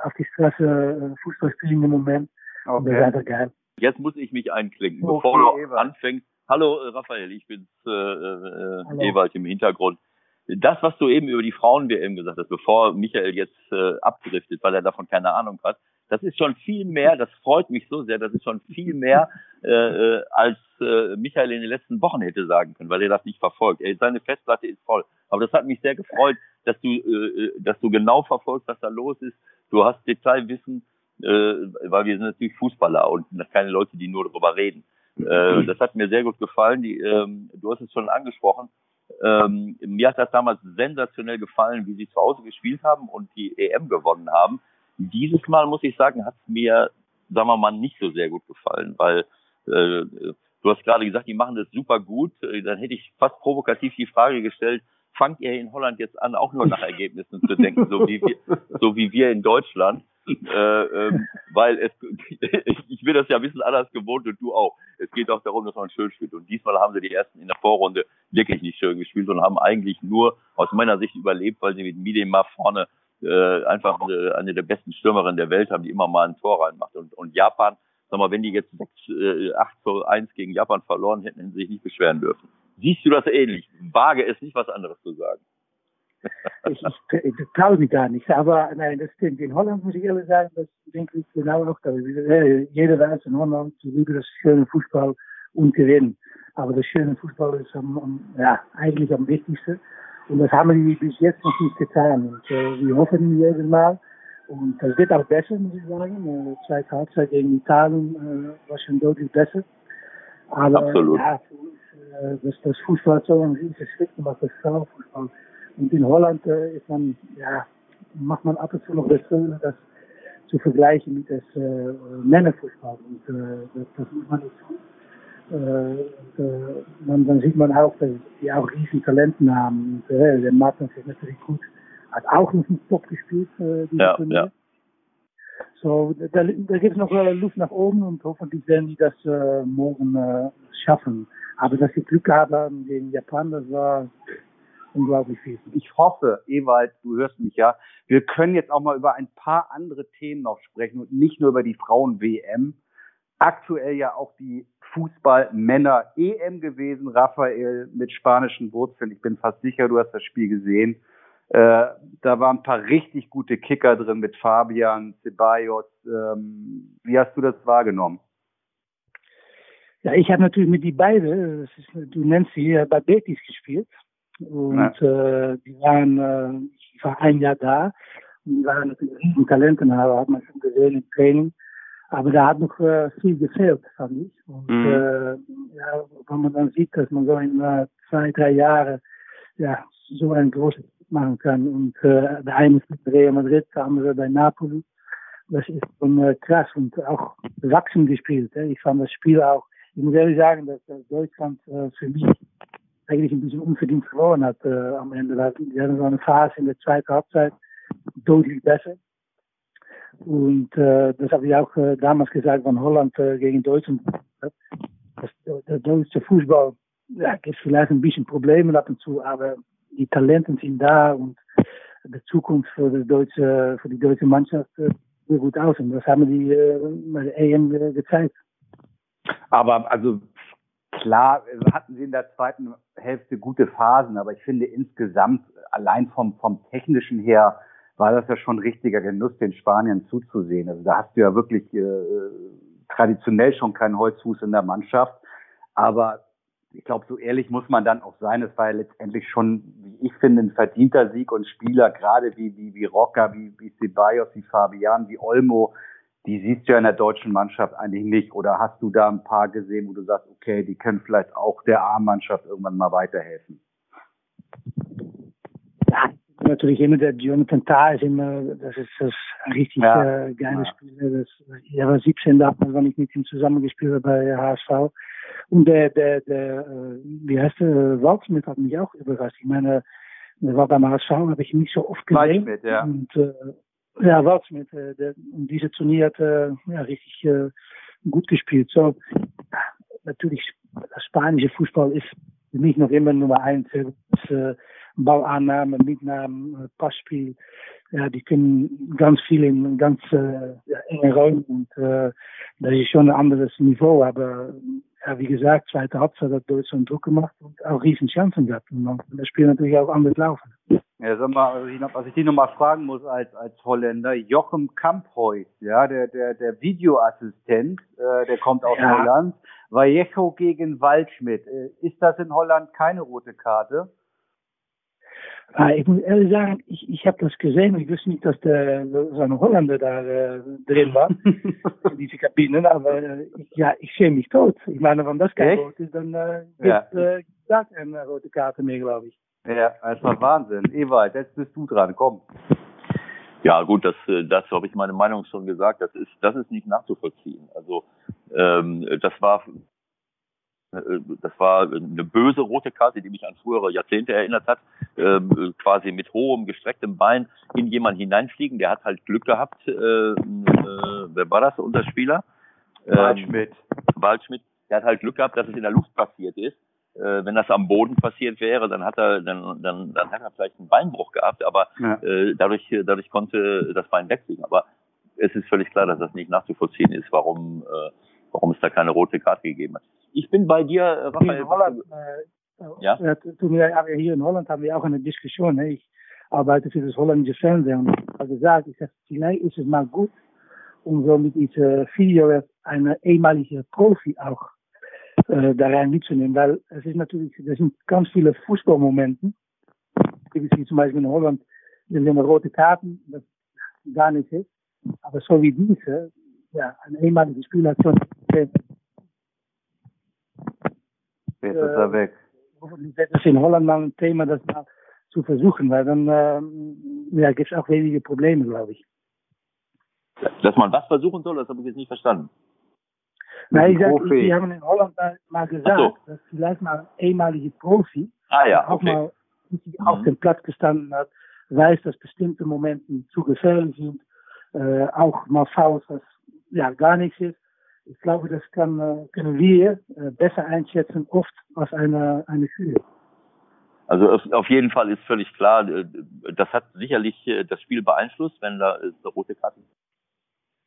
auf die Straße äh, Fußball spielen im Moment. Okay. Das ist einfach geil. Jetzt muss ich mich einklinken, okay, bevor du Ewald. anfängst. Hallo äh, Raphael, ich bin's äh, äh, Ewald im Hintergrund. Das, was du eben über die Frauen-WM gesagt hast, bevor Michael jetzt äh, abdriftet, weil er davon keine Ahnung hat, das ist schon viel mehr, das freut mich so sehr, das ist schon viel mehr, äh, äh, als äh, Michael in den letzten Wochen hätte sagen können, weil er das nicht verfolgt. Er, seine Festplatte ist voll. Aber das hat mich sehr gefreut, dass du, äh, dass du genau verfolgst, was da los ist. Du hast Detailwissen, äh, weil wir sind natürlich Fußballer und keine Leute, die nur darüber reden. Äh, das hat mir sehr gut gefallen. Die, ähm, du hast es schon angesprochen. Ähm, mir hat das damals sensationell gefallen, wie sie zu Hause gespielt haben und die EM gewonnen haben. Dieses Mal muss ich sagen, hat es mir, sagen wir mal, nicht so sehr gut gefallen, weil äh, du hast gerade gesagt, die machen das super gut. Äh, dann hätte ich fast provokativ die Frage gestellt, fangt ihr in Holland jetzt an, auch nur nach Ergebnissen zu denken, so wie wir, so wie wir in Deutschland? Äh, ähm, weil es, ich will das ja ein bisschen anders gewohnt und du auch. Es geht auch darum, dass man schön spielt. Und diesmal haben sie die ersten in der Vorrunde wirklich nicht schön gespielt und haben eigentlich nur aus meiner Sicht überlebt, weil sie mit Midema vorne äh, einfach eine, eine der besten Stürmerinnen der Welt haben, die immer mal ein Tor reinmacht. Und, und Japan, sag mal, wenn die jetzt 6, äh, 8 zu 1 gegen Japan verloren hätten, hätten sie sich nicht beschweren dürfen. Siehst du das ähnlich? Wage es nicht, was anderes zu sagen. ich, ich, ich traue mich gar nicht. Aber nein, das stimmt. In Holland muss ich ehrlich sagen, das denke ich genau auch. Jeder weiß in Holland, lieben das schöne Fußball und gewinnen. Aber das schöne Fußball ist am, am, ja, eigentlich am wichtigsten. Und das haben die bis jetzt noch nicht getan. Und äh, wir hoffen jedes Mal. Und das wird auch besser, muss ich sagen. Äh, zweite Halbzeit gegen Italien äh, war schon deutlich besser. Aber Absolut. ja, äh, das, das Fußball so ein riesiges Schritt gemacht, das Frauenfußball. Und in Holland äh, ist man, ja, macht man ab und zu noch das Fehler, das zu vergleichen mit das äh, Männerfußball. Und äh, das, das muss man nicht tun. Äh, äh, man, dann sieht man auch, dass die auch riesen Talenten haben. Und, äh, der Martin ist natürlich gut. Hat auch noch einen Top gespielt, äh, Ja, Turnier. ja. So, da, da gibt es noch äh, Luft nach oben und hoffentlich werden die das äh, morgen äh, schaffen. Aber dass sie Glück gehabt haben gegen Japan, das war unglaublich viel. Ich hoffe, Ewald, du hörst mich ja, wir können jetzt auch mal über ein paar andere Themen noch sprechen und nicht nur über die Frauen-WM. Aktuell ja auch die Fußball-Männer-EM gewesen. Raphael mit spanischen Wurzeln. Ich bin fast sicher, du hast das Spiel gesehen. Äh, da waren ein paar richtig gute Kicker drin mit Fabian, Ceballos. Ähm, wie hast du das wahrgenommen? Ja, ich habe natürlich mit die beiden, das ist, du nennst sie bei Betis gespielt. Und äh, die waren, äh, ich war ein Jahr da und die waren natürlich riesen Talenten, aber hat man schon gesehen im Training. Aber da hat noch äh, viel gefehlt, fand ich. Und Mhm. äh, ja, wenn man dann sieht, dass man so in äh, zwei, drei Jahren ja, so ein großes machen kann. Und äh, der eine ist mit Real Madrid, der andere bei Napoli. Das ist schon äh, krass und auch wachsen gespielt. Äh. Ich fand das Spiel auch, ich muss ehrlich sagen, dass Deutschland äh, für mich eigentlich ein bisschen unverdient verloren hat äh, am Ende. Die hatten so eine Phase in der zweiten Halbzeit deutlich besser. Und äh, das habe ich auch äh, damals gesagt, wenn Holland äh, gegen Deutschland. Das, der deutsche Fußball ja, gibt vielleicht ein bisschen Probleme ab und zu, aber die Talenten sind da und die Zukunft für die deutsche, für die deutsche Mannschaft sieht gut aus. Und das haben die bei der EM gezeigt. Aber also klar hatten sie in der zweiten Hälfte gute Phasen, aber ich finde insgesamt allein vom, vom technischen her war das ja schon richtiger Genuss, den Spaniern zuzusehen. Also da hast du ja wirklich äh, traditionell schon keinen Holzfuß in der Mannschaft. Aber ich glaube, so ehrlich muss man dann auch sein. Es war ja letztendlich schon, wie ich finde, ein verdienter Sieg und Spieler, gerade wie, wie, wie Rocker, wie, wie Ceballos, wie Fabian, wie Olmo, die siehst du ja in der deutschen Mannschaft eigentlich nicht. Oder hast du da ein paar gesehen, wo du sagst, okay, die können vielleicht auch der A-Mannschaft irgendwann mal weiterhelfen? Ja, natürlich immer der Jonathan Tah ist immer, das ist das richtig Ja. äh, geile Ja. Spieler. Das, er war 17 damals, wenn ich mit ihm zusammengespielt habe bei HSV. Und der, der, der, äh, wie heißt der, Waldschmidt hat mich auch überrascht. Ich meine, der war beim HSV, habe ich nicht so oft gesehen. Waldschmidt, ja. Und, äh, ja, Waldschmidt, äh, der, diese Turnier hat äh, ja, richtig äh, gut gespielt. So, natürlich, das spanische Fußball ist für mich noch immer Nummer eins. äh, äh, Ballannahme, Mitnahme, äh, Passspiel. Ja, die können ganz viel in ganz äh, ja, enge Räumen und äh, das ist schon ein anderes Niveau. Aber wie gesagt, zweite Halbzeit hat Deutschland Druck gemacht und auch riesen Chancen gehabt. Und das Spiel natürlich auch anders laufen. Ja, sag mal, also ich noch, was ich dich noch mal fragen muss als, als Holländer, Jochem Kamphuis, ja, der, der, der Videoassistent, äh, der kommt aus Ja. Holland, Vallejo gegen Waldschmidt. Äh, ist das in Holland keine rote Karte? Ah, ich muss ehrlich sagen, ich, ich habe das gesehen. Ich wusste nicht, dass der so ein Holländer da äh, drin war, in diese Kabinen. Aber äh, ich, ja, ich sehe mich tot. Ich meine, wenn das kein Echt? Rot ist, dann äh, Ja. gibt äh, da keine rote Karte mehr, glaube ich. Ja, das war Wahnsinn. Ewald, jetzt bist du dran, komm. Ja, gut, das, äh, dazu habe ich meine Meinung schon gesagt. Das ist, das ist nicht nachzuvollziehen. Also ähm, das war, äh, das war eine böse rote Karte, die mich an frühere Jahrzehnte erinnert hat. Ähm, quasi mit hohem gestrecktem Bein in jemanden hineinfliegen. Der hat halt Glück gehabt. Äh, äh, wer war das? Unser Spieler? Ähm, Waldschmidt. Waldschmidt. Der hat halt Glück gehabt, dass es in der Luft passiert ist. Äh, wenn das am Boden passiert wäre, dann hat er, dann, dann, dann hat er vielleicht einen Beinbruch gehabt, aber Ja. äh, dadurch, dadurch konnte das Bein wegfliegen. Aber es ist völlig klar, dass das nicht nachzuvollziehen ist, warum, äh, warum es da keine rote Karte gegeben hat. Ich bin bei dir, äh, Raphael. in Holland, äh, ja? toen wir, aber hier in Holland haben wir auch eine Diskussion. Ne? Ich arbeite für das holländische Fernsehen und ich habe gesagt, ich sag, vielleicht ist es mal gut, um so mit diesem Video eine ehemalige Profi auch äh, da rein mitzunehmen, weil es ist natürlich, das sind ganz viele Fußballmomente, wie zum Beispiel in Holland, sind wir rote Karten, das gar nicht ist. Aber so wie diese, ja, ein ehemaliger Spieler hat schon. Jetzt ist er weg. Hoffentlich wird es in Holland mal ein Thema, das mal zu versuchen, weil dann ähm, ja, gibt es auch wenige Probleme, glaube ich. Dass man was versuchen soll, das habe ich jetzt nicht verstanden. Nein, ich sag, die haben in Holland mal gesagt, so. dass vielleicht mal ein ehemaliger Profi ah, ja, auch okay. mal auf mhm. dem Platz gestanden hat, weiß, dass bestimmte Momente zu gefährlich sind, äh, auch mal Fouls, was ja gar nichts ist. Ich glaube, das kann, äh, können wir äh, besser einschätzen, oft als eine, eine Schule. Also auf jeden Fall ist völlig klar, äh, das hat sicherlich das Spiel beeinflusst, wenn da eine rote Karte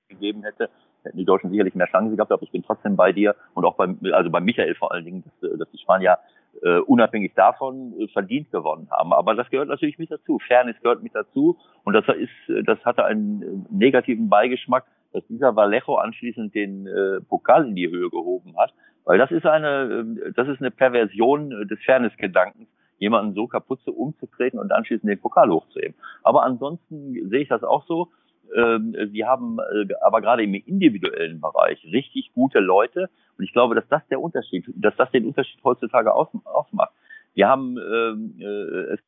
gegeben hätte, hätten die Deutschen sicherlich mehr Chancen gehabt, aber ich bin trotzdem bei dir und auch bei, also bei Michael vor allen Dingen, dass, dass die Spanier äh, unabhängig davon äh, verdient gewonnen haben. Aber das gehört natürlich mit dazu. Fairness gehört mit dazu und das ist, das hatte einen negativen Beigeschmack, dass dieser Vallejo anschließend den äh, Pokal in die Höhe gehoben hat, weil das ist eine, äh, das ist eine Perversion des Fairness-Gedankens, jemanden so kaputt zu umzutreten und anschließend den Pokal hochzuheben. Aber ansonsten sehe ich das auch so. Ähm, sie haben äh, aber gerade im individuellen Bereich richtig gute Leute und ich glaube, dass das der Unterschied, dass das den Unterschied heutzutage ausmacht. Wir haben ähm, äh, es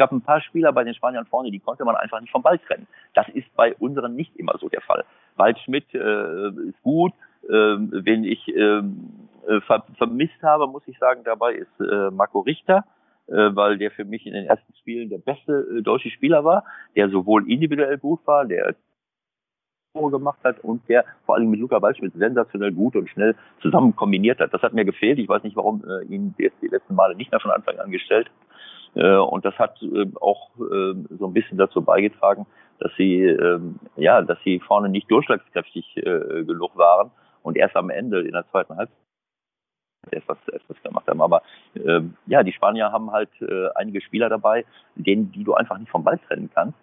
gab ein paar Spieler bei den Spaniern vorne, die konnte man einfach nicht vom Ball trennen. Das ist bei unseren nicht immer so der Fall. Waldschmidt äh, ist gut, äh, wen ich ähm, äh, ver vermisst habe, muss ich sagen, dabei ist äh, Marco Richter äh, weil der für mich in den ersten Spielen der beste äh, deutsche Spieler war, der sowohl individuell gut war, der Tore gemacht hat und der vor allem mit Luca Waldschmidt sensationell gut und schnell zusammen kombiniert hat. Das hat mir gefehlt. Ich weiß nicht, warum ihn die letzten Male nicht mehr von Anfang an gestellt. Äh, und das hat äh, auch äh, so ein bisschen dazu beigetragen, dass sie äh, ja, dass sie vorne nicht durchschlagskräftig genug waren und erst am Ende in der zweiten Halbzeit etwas, etwas gemacht haben. Aber äh, ja, die Spanier haben halt einige Spieler dabei, denen, die du einfach nicht vom Ball trennen kannst.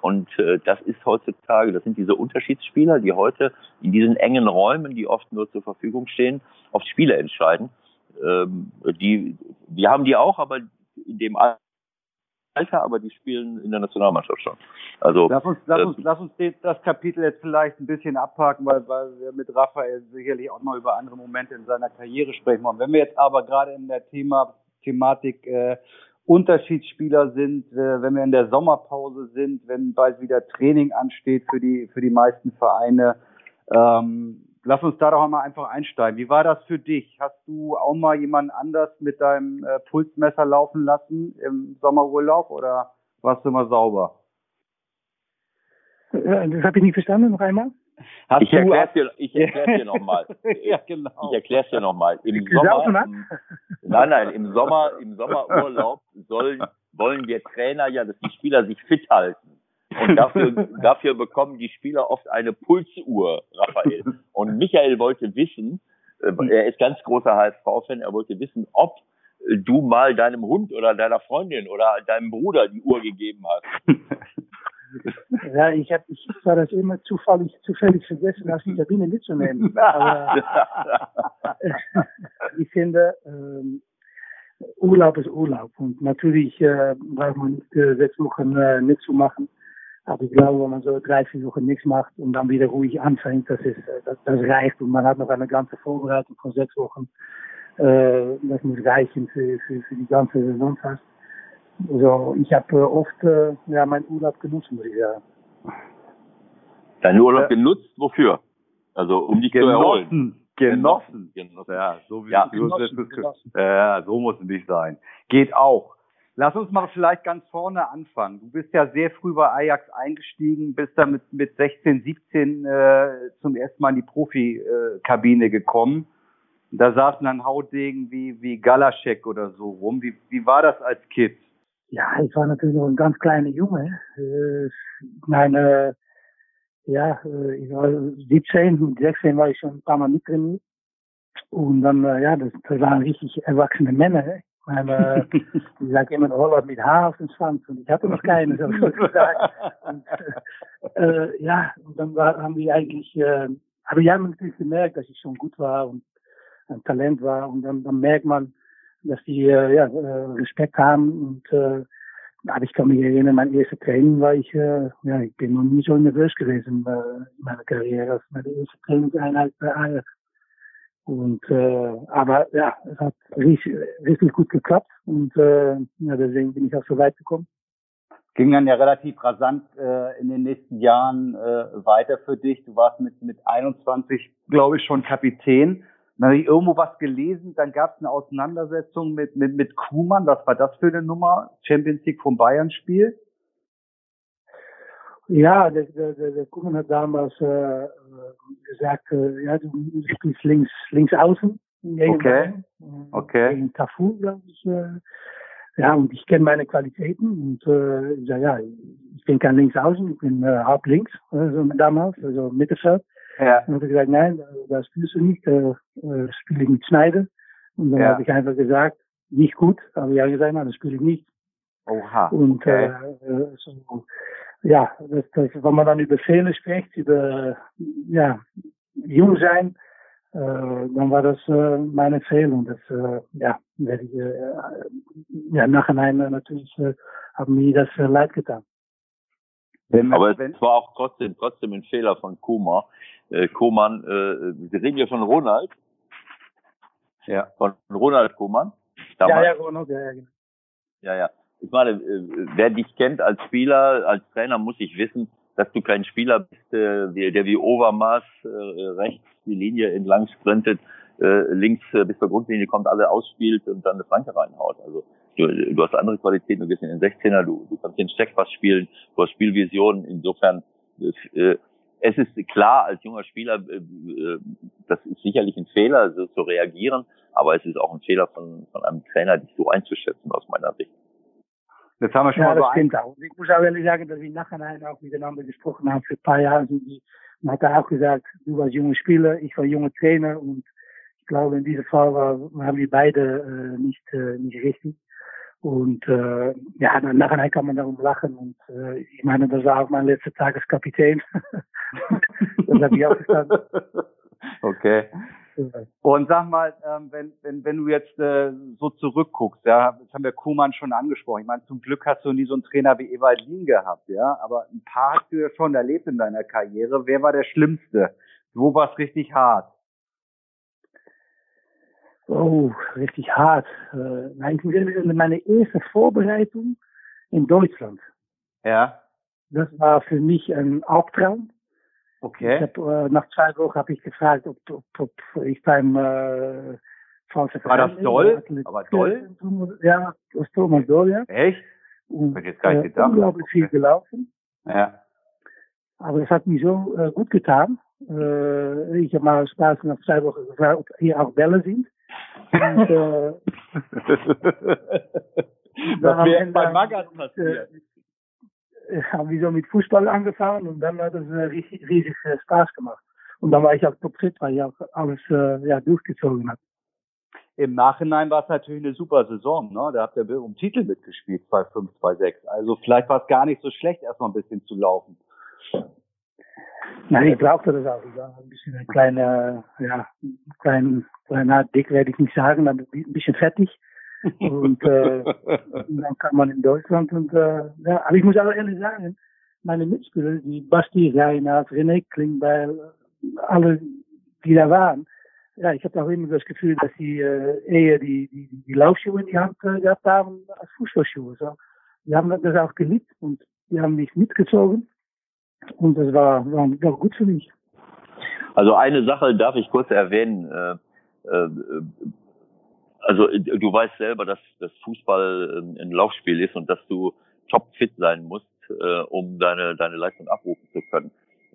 Und das ist heutzutage, das sind diese Unterschiedsspieler, die heute in diesen engen Räumen, die oft nur zur Verfügung stehen, auf Spiele entscheiden. Ähm, die, wir haben die auch, aber in dem Alter, aber die spielen in der Nationalmannschaft schon. Also lass uns, lass uns, lass uns das Kapitel jetzt vielleicht ein bisschen abhaken, weil, weil wir mit Raphael sicherlich auch noch über andere Momente in seiner Karriere sprechen wollen. Wenn wir jetzt aber gerade in der Thema Thematik äh, Unterschiedsspieler sind, äh, wenn wir in der Sommerpause sind, wenn bald wieder Training ansteht für die für die meisten Vereine. Ähm, lass uns da doch einmal einfach einsteigen. Wie war das für dich? Hast du auch mal jemanden anders mit deinem äh, Pulsmesser laufen lassen im Sommerurlaub oder warst du immer sauber? Äh, das habe ich nicht verstanden, noch einmal. Hast ich erkläre dir, ich erklär's dir nochmal. ja, genau. Ich erkläre es dir nochmal. Im Sommer, nein, nein, im Sommer, im Sommerurlaub sollen, wollen wir Trainer ja, dass die Spieler sich fit halten. Und dafür, dafür bekommen die Spieler oft eine Pulsuhr, Raphael. Und Michael wollte wissen, äh, er ist ganz großer HSV-Fan, er wollte wissen, ob du mal deinem Hund oder deiner Freundin oder deinem Bruder die Uhr gegeben hast. Ja, ich habe ich war das immer zufällig, zufällig vergessen, aus die Kabine mitzunehmen. Aber ich finde, ähm, Urlaub ist Urlaub. Und natürlich äh, braucht man nicht äh, sechs Wochen äh, nicht zu machen. Aber ich glaube, wenn man so drei, vier Wochen nichts macht und dann wieder ruhig anfängt, das ist, äh, das, das reicht. Und man hat noch eine ganze Vorbereitung von sechs Wochen. Äh, das muss reichen für, für, für die ganze Saison fast. Also ich habe äh, oft äh, ja, meinen Urlaub genutzt, muss ich sagen. Deinen Urlaub ja. genutzt? Wofür? Also um dich genossen, zu erholen. Genossen. Genossen. Ja, so wie ja, genossen, genossen. Ja, so muss es nicht sein. Geht auch. Lass uns mal vielleicht ganz vorne anfangen. Du bist ja sehr früh bei Ajax eingestiegen, bist dann mit, mit 16, 17 äh, zum ersten Mal in die Profikabine gekommen. Da saßen dann Hautdegen wie, wie Galaschek oder so rum. Wie, wie war das als Kind? Ja, ich war natürlich noch ein ganz kleiner Junge. Äh, meine, ja, äh, ich war 17, 16 war ich schon ein paar Mal mittrainiert. Und dann, äh, ja, das, das waren richtig erwachsene Männer. Ich meine, die sagen immer, Holland mit Haar auf dem Schwanz. Und ich hatte noch keine, so gesagt. Und, äh, ja, und dann war, haben die eigentlich, äh, aber die haben natürlich gemerkt, dass ich schon gut war und ein Talent war. Und dann, dann merkt man, dass die äh, ja, äh, Respekt haben und äh, aber ich kann mich erinnern, mein erster Training war ich, äh, ja, ich bin noch nie so nervös gewesen äh, in meiner Karriere als meine erste Trainingseinheit bei Ajax. Und äh, aber ja, es hat richtig, richtig gut geklappt und äh, ja, deswegen bin ich auch so weit gekommen. Ging dann ja relativ rasant äh, in den nächsten Jahren äh, weiter für dich. Du warst mit mit 21, glaube ich, schon Kapitän. Dann habe ich irgendwo was gelesen, dann gab es eine Auseinandersetzung mit, mit, mit Kuhmann. Was war das für eine Nummer? Champions League vom Bayern-Spiel? Ja, der, der, der Kuhmann hat damals äh, gesagt, äh, ja, du spielst links, links außen. Okay. okay. Gegen Tafu, glaube ich. Äh, ja, und ich kenne meine Qualitäten und äh, ich sage, ja, ich bin kein links außen, ich bin äh, halb links, also damals, also Mittelfeld. Ja. Dann hat er gesagt, nein, das spielst du nicht, äh, äh, spiele ich mit Schneider. Und dann ja. habe ich einfach gesagt, nicht gut, aber ja gesagt, nein, das spiele ich nicht. Oha. Und okay. äh, so, ja, das, das, wenn man dann über Fehler spricht, über ja, jung sein, äh, dann war das äh, meine Fehler. Und das, äh, ja, werde ich, äh, ja, nachher natürlich äh, haben mir das äh, leid getan. Wenn, Aber wenn, es war auch trotzdem, trotzdem ein Fehler von Kuma. Äh, Koman, äh, wir reden hier von Ronald. Ja. Von Ronald Koman. Ja, ja, Ronald, ja, ja, genau. Ja, ja. Ich meine, äh, wer dich kennt als Spieler, als Trainer, muss ich wissen, dass du kein Spieler bist, äh, der wie Overmaß äh, rechts die Linie entlang sprintet, links bis zur Grundlinie kommt, alle ausspielt und dann eine Flanke reinhaut. Also du, du hast andere Qualitäten, du bist in den 16er, du, du kannst den Steckpass spielen, du hast Spielvision, insofern es ist klar, als junger Spieler, das ist sicherlich ein Fehler, so zu reagieren, aber es ist auch ein Fehler von, von einem Trainer, dich so einzuschätzen, aus meiner Sicht. Jetzt haben wir schon ja, mal so stimmt auch. Ich muss auch ehrlich sagen, dass wir nachher auch miteinander gesprochen haben für ein paar Jahre. Man hat auch gesagt, du warst junger Spieler, ich war junger Trainer und ich glaube, in diesem Fall war, haben wir beide äh, nicht, äh, nicht richtig. Und äh, ja, nachher kann man darum lachen. Und äh, ich meine, das war auch mein letzter Tag als Kapitän. das habe ich auch verstanden. Okay. Und sag mal, ähm, wenn, wenn, wenn du jetzt äh, so zurückguckst, ja, das haben wir Kuhmann schon angesprochen. Ich meine, zum Glück hast du nie so einen Trainer wie Ewald Lien gehabt, ja, aber ein paar hast du ja schon erlebt in deiner Karriere. Wer war der Schlimmste? Wo war es richtig hart? Oh, richtig hart. Äh, nein, meine erste Vorbereitung in Deutschland. Ja. Das war für mich ein Albtraum. Okay. Ich hab, äh, nach zwei Wochen habe ich gefragt, ob, ob, ob ich beim äh, falschen War das doll? Aber doll? Ja, das war Thomas doll, ja. Echt? Und, ich jetzt gar nicht äh, gedacht. Unglaublich okay. viel gelaufen. Ja. Aber es hat mir so äh, gut getan. Äh, ich habe mal Spaß nach zwei Wochen gefragt, ob hier auch Bälle sind. Und, äh, das wäre bei Magas passiert. Äh, haben wir so mit Fußball angefangen und dann hat es äh, riesig, riesig äh, Spaß gemacht. Und dann war ich auch topfit, weil ich auch alles äh, ja, durchgezogen habe. Im Nachhinein war es natürlich eine super Saison, ne? Da habt ihr um Titel mitgespielt, 2-5, 2-6. Also vielleicht war es gar nicht so schlecht, erstmal ein bisschen zu laufen. Nein, ich brauchte das auch. Ich war ein bisschen ein kleiner, ja, klein, kleiner, dick werde ich nicht sagen, aber ein bisschen fettig. Und äh, dann kann man in Deutschland und äh, ja, aber ich muss auch ehrlich sagen, meine Mitspieler, die Basti Reinhardt, René Klingbeil, alle, die da waren, ja, ich habe auch immer das Gefühl, dass sie äh, eher die, die, die Laufschuhe in die Hand äh, gehabt haben als Fußballschuhe. So. Die haben das auch geliebt und die haben mich mitgezogen und das war, war, war gut für mich. Also eine Sache darf ich kurz erwähnen. Äh, äh, also du weißt selber, dass das Fußball ein Laufspiel ist und dass du topfit sein musst, äh, um deine, deine Leistung abrufen zu können.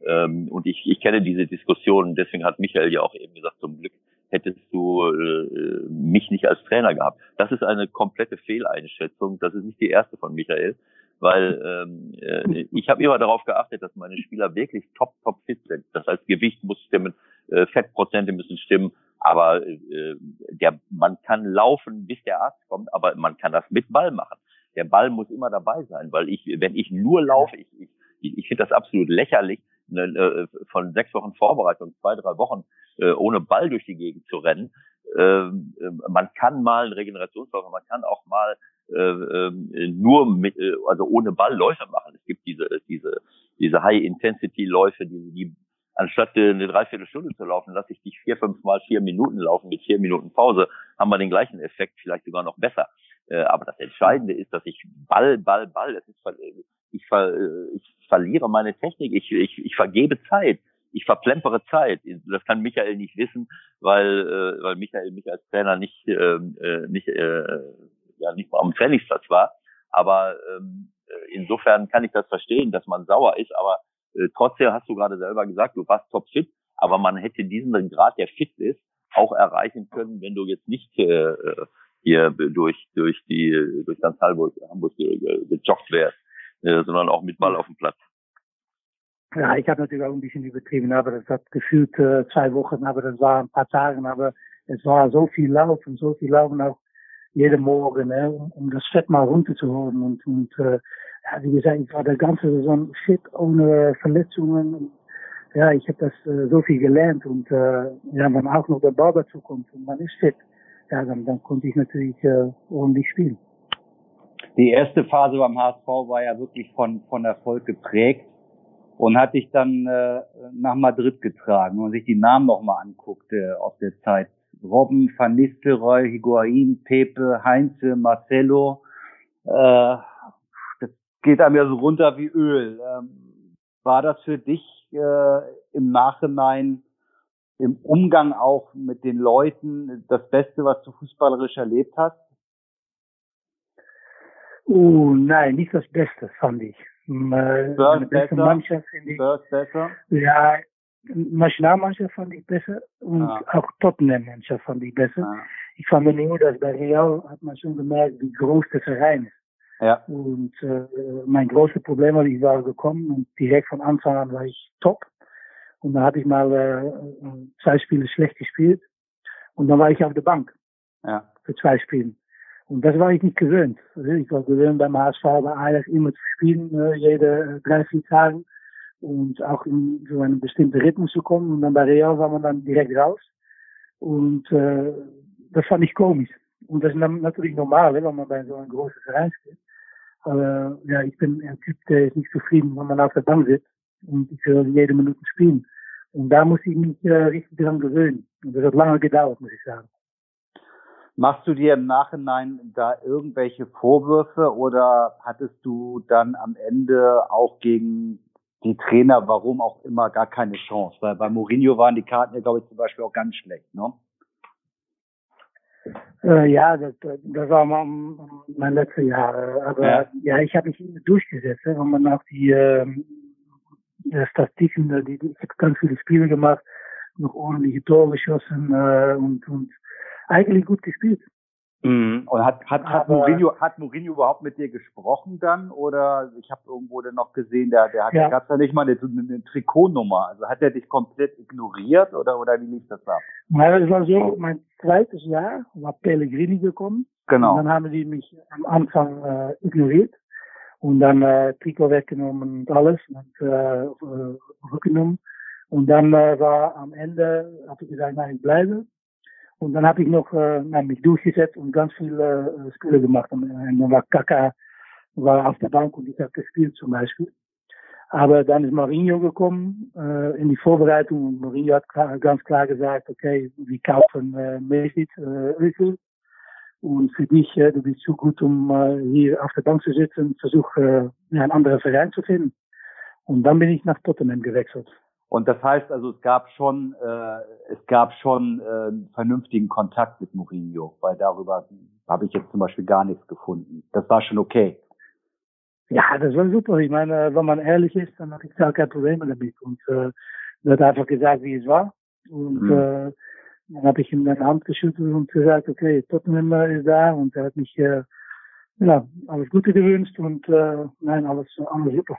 Ähm, und ich, ich kenne diese Diskussion, deswegen hat Michael ja auch eben gesagt, zum Glück hättest du äh, mich nicht als Trainer gehabt. Das ist eine komplette Fehleinschätzung. Das ist nicht die erste von Michael, weil ähm, äh, ich habe immer darauf geachtet, dass meine Spieler wirklich top, top fit sind. Das heißt, Gewicht muss stimmen, äh, Fettprozente müssen stimmen, aber äh, der, man kann laufen, bis der Arzt kommt, aber man kann das mit Ball machen. Der Ball muss immer dabei sein, weil ich, wenn ich nur laufe, ich, ich, ich finde das absolut lächerlich, ne, äh, von sechs Wochen Vorbereitung, zwei, drei Wochen äh, ohne Ball durch die Gegend zu rennen. Ähm, äh, man kann mal einen Regenerationslauf, man kann auch mal äh, äh, nur mit, äh, also ohne Ball Läufe machen. Es gibt diese, diese, diese High-Intensity-Läufe, die, die anstatt eine Dreiviertelstunde zu laufen, lasse ich dich vier, fünf Mal vier Minuten laufen mit vier Minuten Pause, haben wir den gleichen Effekt, vielleicht sogar noch besser. Äh, aber das Entscheidende ist, dass ich Ball, Ball, Ball, es ist, ich, ver, ich verliere meine Technik, ich, ich, ich vergebe Zeit, ich verplempere Zeit. Das kann Michael nicht wissen, weil, äh, weil Michael mich als Trainer nicht, ähm, äh, nicht, äh, ja, nicht mal am Trainingsplatz war. Aber ähm, insofern kann ich das verstehen, dass man sauer ist, aber äh, trotzdem hast du gerade selber gesagt, du warst topfit, aber man hätte diesen Grad der Fitness auch erreichen können, wenn du jetzt nicht äh, hier durch durch die durch ganz Hamburg, Hamburg gejoggt wärst, äh, sondern auch mit Ball auf dem Platz. Ja, ich habe natürlich auch ein bisschen übertrieben, aber das hat gefühlt äh, zwei Wochen, aber das war ein paar Tage, aber es war so viel Laufen, so viel Laufen auch jeden Morgen, ne, um, um das Fett mal runterzuholen und, und äh, ja, wie gesagt, ich war der ganze Saison fit, ohne Verletzungen. Ja, ich habe das äh, so viel gelernt und äh, ja, wenn auch noch der Ball dazu kommt und man ist fit, ja, dann, dann konnte ich natürlich äh, ordentlich spielen. Die erste Phase beim HSV war ja wirklich von, von Erfolg geprägt und hat dich dann äh, nach Madrid getragen. Wenn man sich die Namen nochmal anguckt äh, aus der Zeit. Robben, Van Nistelrooy, Higuain, Pepe, Heinze, Marcelo, äh, geht einem ja so runter wie Öl. Ähm, war das für dich äh, im Nachhinein im Umgang auch mit den Leuten das Beste, was du fußballerisch erlebt hast? Oh, nein, nicht das Beste, fand ich. Äh, Spurs besser? Mannschaft finde ich. Spurs besser? Ja, Nationalmannschaft fand ich besser und ah. auch Tottenham-Mannschaft fand ich besser. Ah. Ich fand nur, dass bei Real hat man schon gemerkt, wie groß der Verein ist. Ja. Und äh, mein großes Problem war, ich war gekommen und direkt von Anfang an war ich top. Und dann hatte ich mal äh, zwei Spiele schlecht gespielt. Und dann war ich auf der Bank. Ja. Für zwei Spiele. Und das war ich nicht gewöhnt. Also ich war gewöhnt beim HSV bei Ajax immer zu spielen, äh, jede drei, vier Tage. Und auch in so einen bestimmten Rhythmus zu kommen. Und dann bei Real war man dann direkt raus. Und äh, das fand ich komisch. Und das ist natürlich normal, wenn man bei so einem großen Verein spielt. Aber ja, ich bin ein Typ, der ist nicht zufrieden, wenn man auf der Bank sitzt und ich will jede Minute spielen. Und da muss ich mich äh, richtig dran gewöhnen. Und das hat lange gedauert, muss ich sagen. Machst du dir im Nachhinein da irgendwelche Vorwürfe oder hattest du dann am Ende auch gegen die Trainer, warum auch immer, gar keine Chance? Weil bei Mourinho waren die Karten ja, glaube ich, zum Beispiel auch ganz schlecht, ne? Äh, ja, das, das war mein letztes Jahr. Aber ja, ja ich habe mich durchgesetzt. Wenn man auch die, äh, Statistiken, die, die, ich habe ganz viele Spiele gemacht, noch ordentliche Tore geschossen äh, und, und eigentlich gut gespielt. Mhm. Und hat, hat, hat, Mourinho, hat Mourinho überhaupt mit dir gesprochen dann? Oder ich habe irgendwo dann noch gesehen, der, der hat ja. gab's ja nicht mal eine, eine Trikotnummer. Also hat er dich komplett ignoriert oder, oder wie lief das ab? Ja, das war so, mein zweites Jahr war Pellegrini gekommen. Genau. Und dann haben die mich am Anfang äh, ignoriert und dann äh, Trikot weggenommen und alles und äh, rückgenommen. Und dann äh, war am Ende, habe ich gesagt, nein, ich bleibe. Und dann habe ich noch äh, mich durchgesetzt und ganz viele äh, Spiele gemacht. Und, und dann war Kaka war auf der Bank und ich habe gespielt zum Beispiel. Aber dann ist Mourinho gekommen äh, in die Vorbereitung und Mourinho hat klar, ganz klar gesagt, okay, wir kaufen äh, Messi, äh, Özil. Und für dich, äh, du bist zu gut, um äh, hier auf der Bank zu sitzen, versuch äh, einen anderen Verein zu finden. Und dann bin ich nach Tottenham gewechselt. Und das heißt also, es gab schon, äh, es gab schon äh, vernünftigen Kontakt mit Mourinho, weil darüber habe ich jetzt zum Beispiel gar nichts gefunden. Das war schon okay. Ja, das war super. Ich meine, wenn man ehrlich ist, dann hatte ich gar kein Problem damit. Und äh, er hat einfach gesagt, wie es war. Und mhm. äh, dann habe ich ihm eine Hand geschüttelt und gesagt, okay, Tottenham ist da. Und er hat mich äh, ja, alles Gute gewünscht und äh, nein, alles, alles super.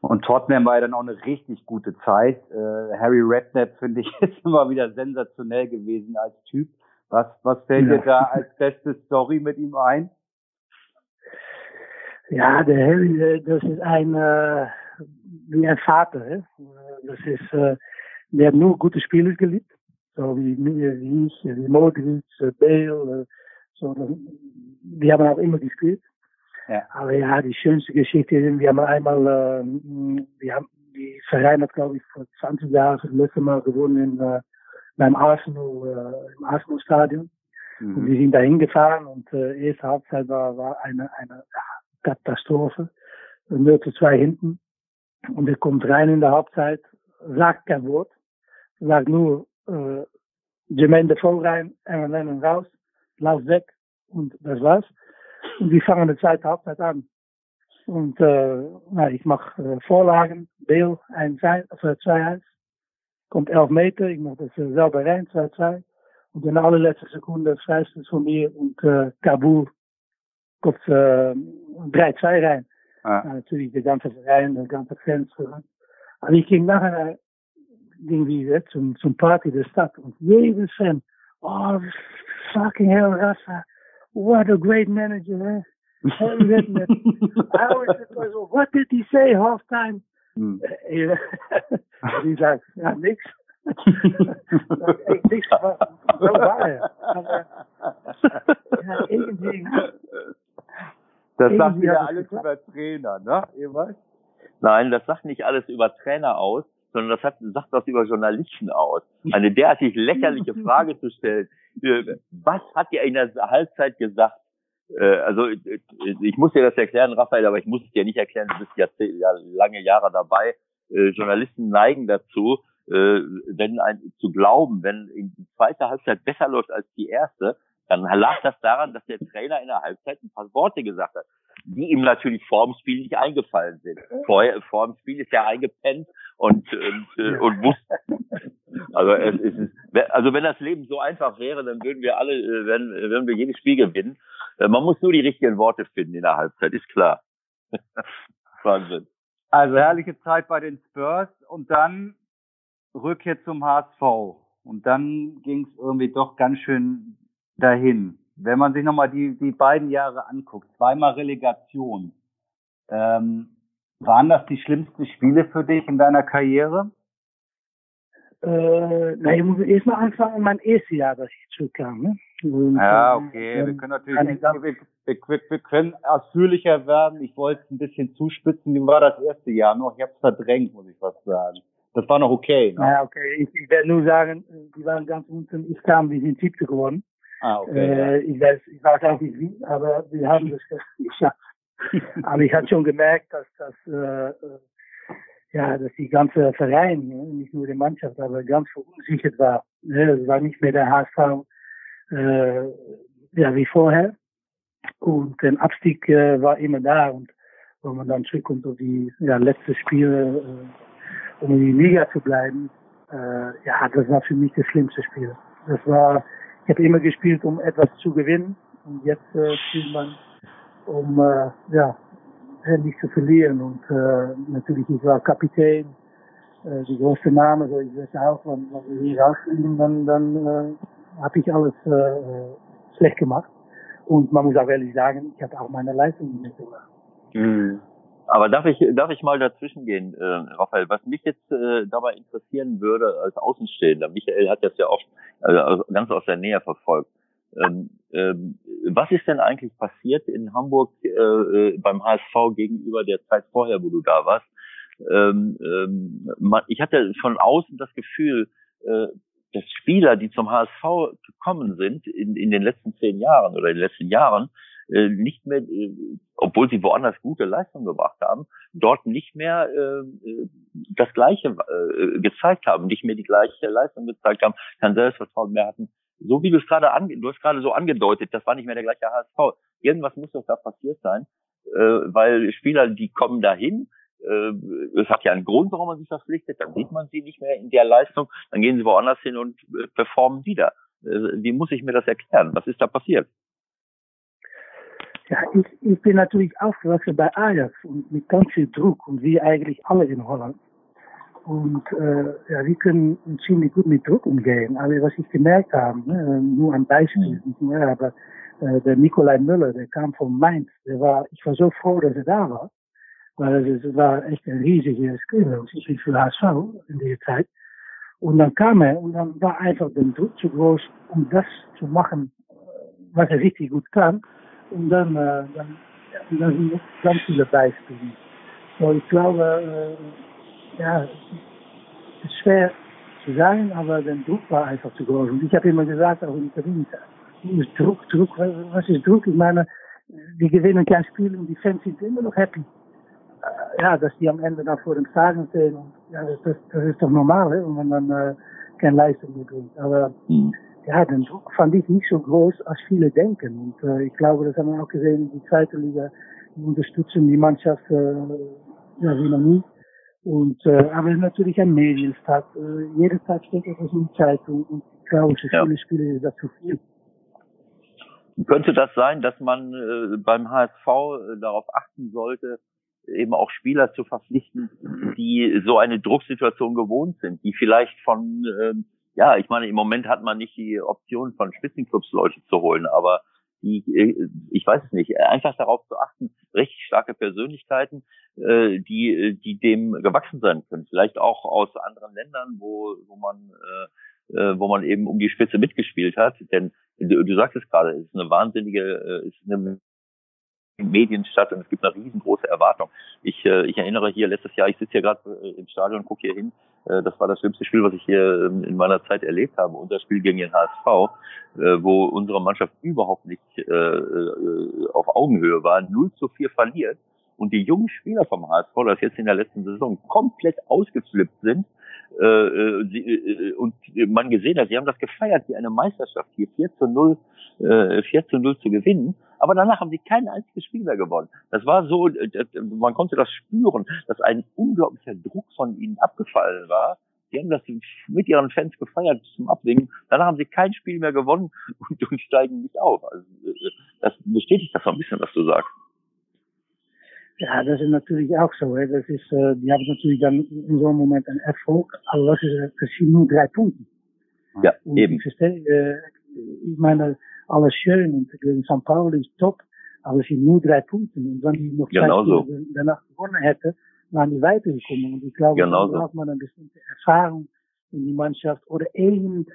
Und Tottenham war ja dann auch eine richtig gute Zeit. Äh, Harry Redknapp, finde ich, ist immer wieder sensationell gewesen als Typ. Was, was fällt ja. dir da als beste Story mit ihm ein? Ja, der Harry, äh, das ist ein, äh, wie ein Vater. Das ist, äh, der hat nur gute Spieler geliebt. So wie, wie ich, wie Modric, Bale, so, die haben auch immer gespielt. Ja. Aber ja, die schönste Geschichte ist, wir haben einmal, äh, wir haben, die Verein hat, glaube ich, vor 20 Jahren das letzte Mal gewonnen in, äh, beim Arsenal, äh, im Arsenal-Stadion. Mhm. Und wir sind da hingefahren und äh, erste Halbzeit war, war eine, eine Katastrophe. 0 zu 2 hinten. Und er kommt rein in der Halbzeit, sagt kein Wort, sagt nur äh, Jermaine Defoe rein, Aaron Lennon raus, lauf weg und das war's. Die fangen die zweite Halbzeit an. Und äh, nou, ich mache äh, Vorlagen, Beel 2-1, kommt 11 Meter, ich mache das äh, selber rein, 2-2. Und in der allerletzten Sekunde Freistöß von mir und äh, Kabul kommt äh, 3-2 rein. Ah. Ja, natürlich der ganze Verein, der ganze Fans. Aber ich ging nachher ging wie zum, zum Party der Stadt und jeder Fan, oh, fucking hell, Rassa, what a great manager, eh? Harry Redknapp. I always said, what did he say half time? Hm. die sagt, ja, nix. echt zo waar. Aber, ja, irgendwie. Das sagt wieder alles über Trainer, ne? Ewald? Nein, das sagt nicht alles über Trainer aus, sondern das hat, sagt das über Journalisten aus. Eine derartig lächerliche Frage zu stellen. Äh, was hat ihr in der Halbzeit gesagt? Äh, also ich muss dir das erklären, Raphael, aber ich muss es dir nicht erklären, du bist ja, ja lange Jahre dabei. Äh, Journalisten neigen dazu, wenn ein, zu glauben, wenn die zweite Halbzeit besser läuft als die erste, dann lag das daran, dass der Trainer in der Halbzeit ein paar Worte gesagt hat, die ihm natürlich vor dem Spiel nicht eingefallen sind. Vorher, vor dem Spiel ist er eingepennt und, und, äh, und wusste. Also, es ist, also wenn das Leben so einfach wäre, dann würden wir alle, äh, wenn, würden wir jedes Spiel gewinnen. Äh, man muss nur die richtigen Worte finden in der Halbzeit, ist klar. Wahnsinn. Also herrliche Zeit bei den Spurs und dann Rückkehr zum HSV. Und dann ging es irgendwie doch ganz schön dahin. Wenn man sich nochmal die, die beiden Jahre anguckt, zweimal Relegation, ähm, waren das die schlimmsten Spiele für dich in deiner Karriere? Äh, na, ich muss erst mal anfangen, mein erstes Jahr, dass ich zurückkam. Ne? Und, ja, okay. Ähm, wir können natürlich, wir, wir, wir, wir, können ausführlicher werden. Ich wollte es ein bisschen zuspitzen. Wie war das erste Jahr noch? Ich habe es verdrängt, muss ich fast sagen. Das war noch okay. Ne? Ja, okay. Ich, ich werde nur sagen, die waren ganz unten. Ich kam, die sind siebte geworden. Ah, okay. Äh, ich, weiß, ich weiß auch nicht wie, aber wir haben das geschafft. aber ich hatte schon gemerkt, dass das, äh, äh, ja, dass die ganze Verein, ja, nicht nur die Mannschaft, aber ganz verunsichert war. Ja, es war nicht mehr der HSV äh, ja, wie vorher. Und der Abstieg äh, war immer da. Und wenn man dann zurückkommt auf die ja, letzten Spiele, äh, um in die Liga zu bleiben, äh, ja, das war für mich das schlimmste Spiel. Das war, ich habe immer gespielt, um etwas zu gewinnen. Und jetzt äh, spielt man um äh, ja, nicht zu verlieren. Und äh, natürlich, ich war Kapitän, äh, die große Name, so ich weiß auch, wenn, wenn wir hier rausfliegen, dann, dann äh, habe ich alles äh, schlecht gemacht. Und man muss auch ehrlich sagen, ich habe auch meine Leistung nicht gemacht. Mhm. Aber darf ich, darf ich mal dazwischen gehen, äh, Raphael? Was mich jetzt äh, dabei interessieren würde als Außenstehender, Michael hat das ja oft also ganz aus der Nähe verfolgt. Ähm, ähm, was ist denn eigentlich passiert in Hamburg äh, äh beim HSV gegenüber der Zeit vorher, wo du da warst? Ähm, ähm, man, ich hatte von außen das Gefühl, äh, dass Spieler, die zum HSV gekommen sind in, in den letzten zehn Jahren oder in den letzten Jahren, äh, nicht mehr, äh, obwohl sie woanders gute Leistungen gebracht haben, dort nicht mehr äh, das Gleiche äh, gezeigt haben, nicht mehr die gleiche Leistung gezeigt haben, kein Selbstvertrauen mehr hatten so wie du es gerade ange du hast gerade so angedeutet, das war nicht mehr der gleiche HSV. Irgendwas muss doch da passiert sein, äh, weil Spieler, die kommen dahin, äh, es hat ja einen Grund, warum man sich verpflichtet, dann sieht man sie nicht mehr in der Leistung, dann gehen sie woanders hin und äh, performen wieder. Äh, wie muss ich mir das erklären? Was ist da passiert? Ja, ich, ich bin natürlich aufgewachsen bei Ajax und mit ganz viel Druck und wie eigentlich alle in Holland. Und äh, ja, wir können ziemlich gut mit Druck umgehen. Aber was ich gemerkt habe, ne, nur ein Beispiel, nicht mehr, aber äh, der Nikolai Müller, der kam von Mainz, der war, ich war so froh, dass er da war, weil es war echt ein riesiger Spieler, ich für HSV in dieser Zeit. Und dann kam er und dann war einfach der Druck zu groß, um das zu machen, was er richtig gut kann. Und dann, äh, dann, und dann sind ganz viele Beispiele. So, ich glaube, äh, ja, es ist schwer zu sagen, aber der Druck war einfach zu groß. Und ich habe immer gesagt, auch in Berlin, Druck, Druck, was ist Druck? Ich meine, die gewinnen kein Spiel und die Fans sind immer noch happy. Äh, ja, dass die am Ende dann vor dem Stadion stehen. Ja, das, das ist doch normal, hè, wenn man äh, keine Leistung mehr bringt. Aber mhm ja, den Druck fand ich nicht so groß, als viele denken. Und äh, ich glaube, das haben wir auch gesehen in der zweiten Liga. Die unterstützen die Mannschaft äh, ja, wie noch nie. Und äh, aber es ist natürlich ein Medienstadt. Äh, jede Tag steht etwas in der Zeitung. Und ich glaube, für viele Spiele ist das zu viel. Könnte das sein, dass man äh, beim HSV äh, darauf achten sollte, eben auch Spieler zu verpflichten, die so eine Drucksituation gewohnt sind, die vielleicht von äh, ja, ich meine, im Moment hat man nicht die Option von Spitzenclubs Leute zu holen, aber die, äh, ich weiß es nicht, einfach darauf zu achten, richtig starke Persönlichkeiten, äh, die, die dem gewachsen sein können. Vielleicht auch aus anderen Ländern, wo, wo man, äh, wo man eben um die Spitze mitgespielt hat. Denn du, du sagst es gerade, es ist eine wahnsinnige, es ist eine Medien statt und es gibt eine riesengroße Erwartung. Ich, äh, ich erinnere hier letztes Jahr, ich sitze hier gerade äh, im Stadion und gucke hier hin, äh, das war das schlimmste Spiel, was ich hier ähm, in meiner Zeit erlebt habe, unser Spiel gegen den HSV, äh, wo unsere Mannschaft überhaupt nicht äh, äh, auf Augenhöhe war, 0 zu 4 verliert und die jungen Spieler vom HSV, das jetzt in der letzten Saison komplett ausgeflippt sind äh, äh, äh, und man gesehen hat, sie haben das gefeiert wie eine Meisterschaft hier 4 zu 0, äh, 4 zu 0 zu gewinnen, aber danach haben sie kein einziges Spiel mehr gewonnen. Das war so, äh, man konnte das spüren, dass ein unglaublicher Druck von ihnen abgefallen war. Sie haben das mit ihren Fans gefeiert zum Abwinken. Danach haben sie kein Spiel mehr gewonnen und, und steigen nicht auf. Also, das bestätigt das so ein bisschen, was du sagst. Ja, das ist natürlich auch so. Hè. Das ist, äh, die haben natürlich dann in einem Moment einen Erfolg, aber das ist, das sind nur drei Punkte. Ja, und eben. Ich verstehe, äh, ich meine, alles schön und gegen St. Pauli ist top, aber es sind nur drei Punkte. Und wenn die noch genau so. danach gewonnen hätten, waren die weitergekommen. Und ich glaube, genau da braucht man eine bestimmte Erfahrung in die Mannschaft oder eben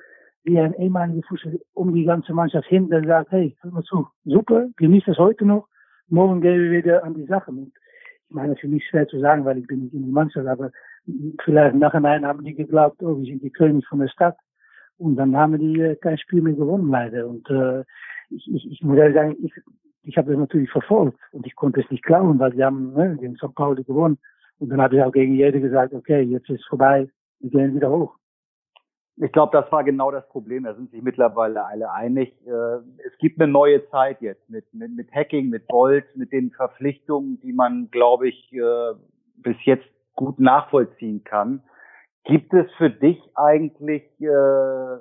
wie ein ehemaliger Fußball um die ganze Mannschaft hin, der sagt, hey, hör mal zu, super, genieß das heute noch, morgen gehen wir wieder an die Sachen. Und ich meine, für mich schwer zu sagen, weil ich bin nicht in der Mannschaft, aber vielleicht nachher haben die geglaubt, oh, wir sind die König von der Stadt. Und dann haben die äh, kein Spiel mehr gewonnen, leider. Und äh, ich, ich, ich muss ehrlich sagen, ich, ich habe das natürlich verfolgt und ich konnte es nicht glauben, weil sie haben ne, gegen St. Pauli gewonnen. Und dann habe ich auch gegen jede gesagt, okay, jetzt ist es vorbei, wir gehen wieder hoch. Ich glaube, das war genau das Problem. Da sind sich mittlerweile alle einig. Äh, es gibt eine neue Zeit jetzt mit, mit, mit Hacking, mit Gold, mit den Verpflichtungen, die man, glaube ich, äh, bis jetzt gut nachvollziehen kann. Gibt es für dich eigentlich äh,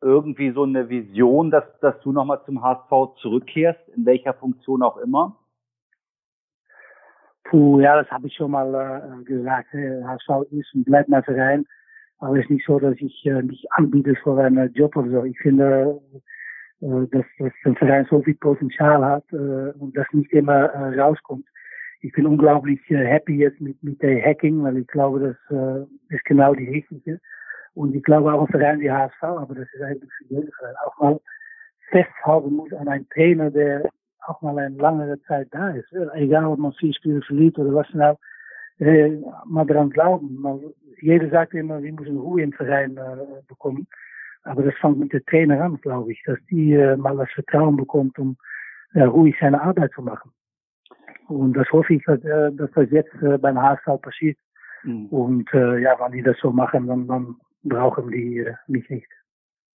irgendwie so eine Vision, dass, dass du nochmal zum HSV zurückkehrst, in welcher Funktion auch immer? Puh, ja, das habe ich schon mal äh, gesagt. HSV ist und bleibt mein Verein. Aber es ist nicht so, dass ich äh, mich anbiete für einen Job oder so. Ich finde, äh, dass, dass ein Verein so viel Potenzial hat äh, und das nicht immer äh, rauskommt. Ich bin unglaublich happy jetzt mit, mit der Hacking, weil ich glaube, das äh, ist genau die richtige. Und ich glaube auch ein Verein wie HSV, aber das ist eigentlich für jeden Verein auch mal festhalten muss an einen Trainer, der auch mal eine langere Zeit da ist. Egal, ob man vier Spiele verliert oder was nou, äh, mal daran glauben. Jeder sagt immer, wir müssen Ruhe im Verein äh, bekommen. Aber das fängt mit der Trainer an, glaube ich, dass die äh, mal das Vertrauen bekommt, um äh, ruhig seine Arbeit zu machen. Und das hoffe ich, dass, äh, dass das jetzt äh, beim HSV passiert. Mhm. Und äh, ja, wenn die das so machen, dann, dann brauchen die äh, mich nicht.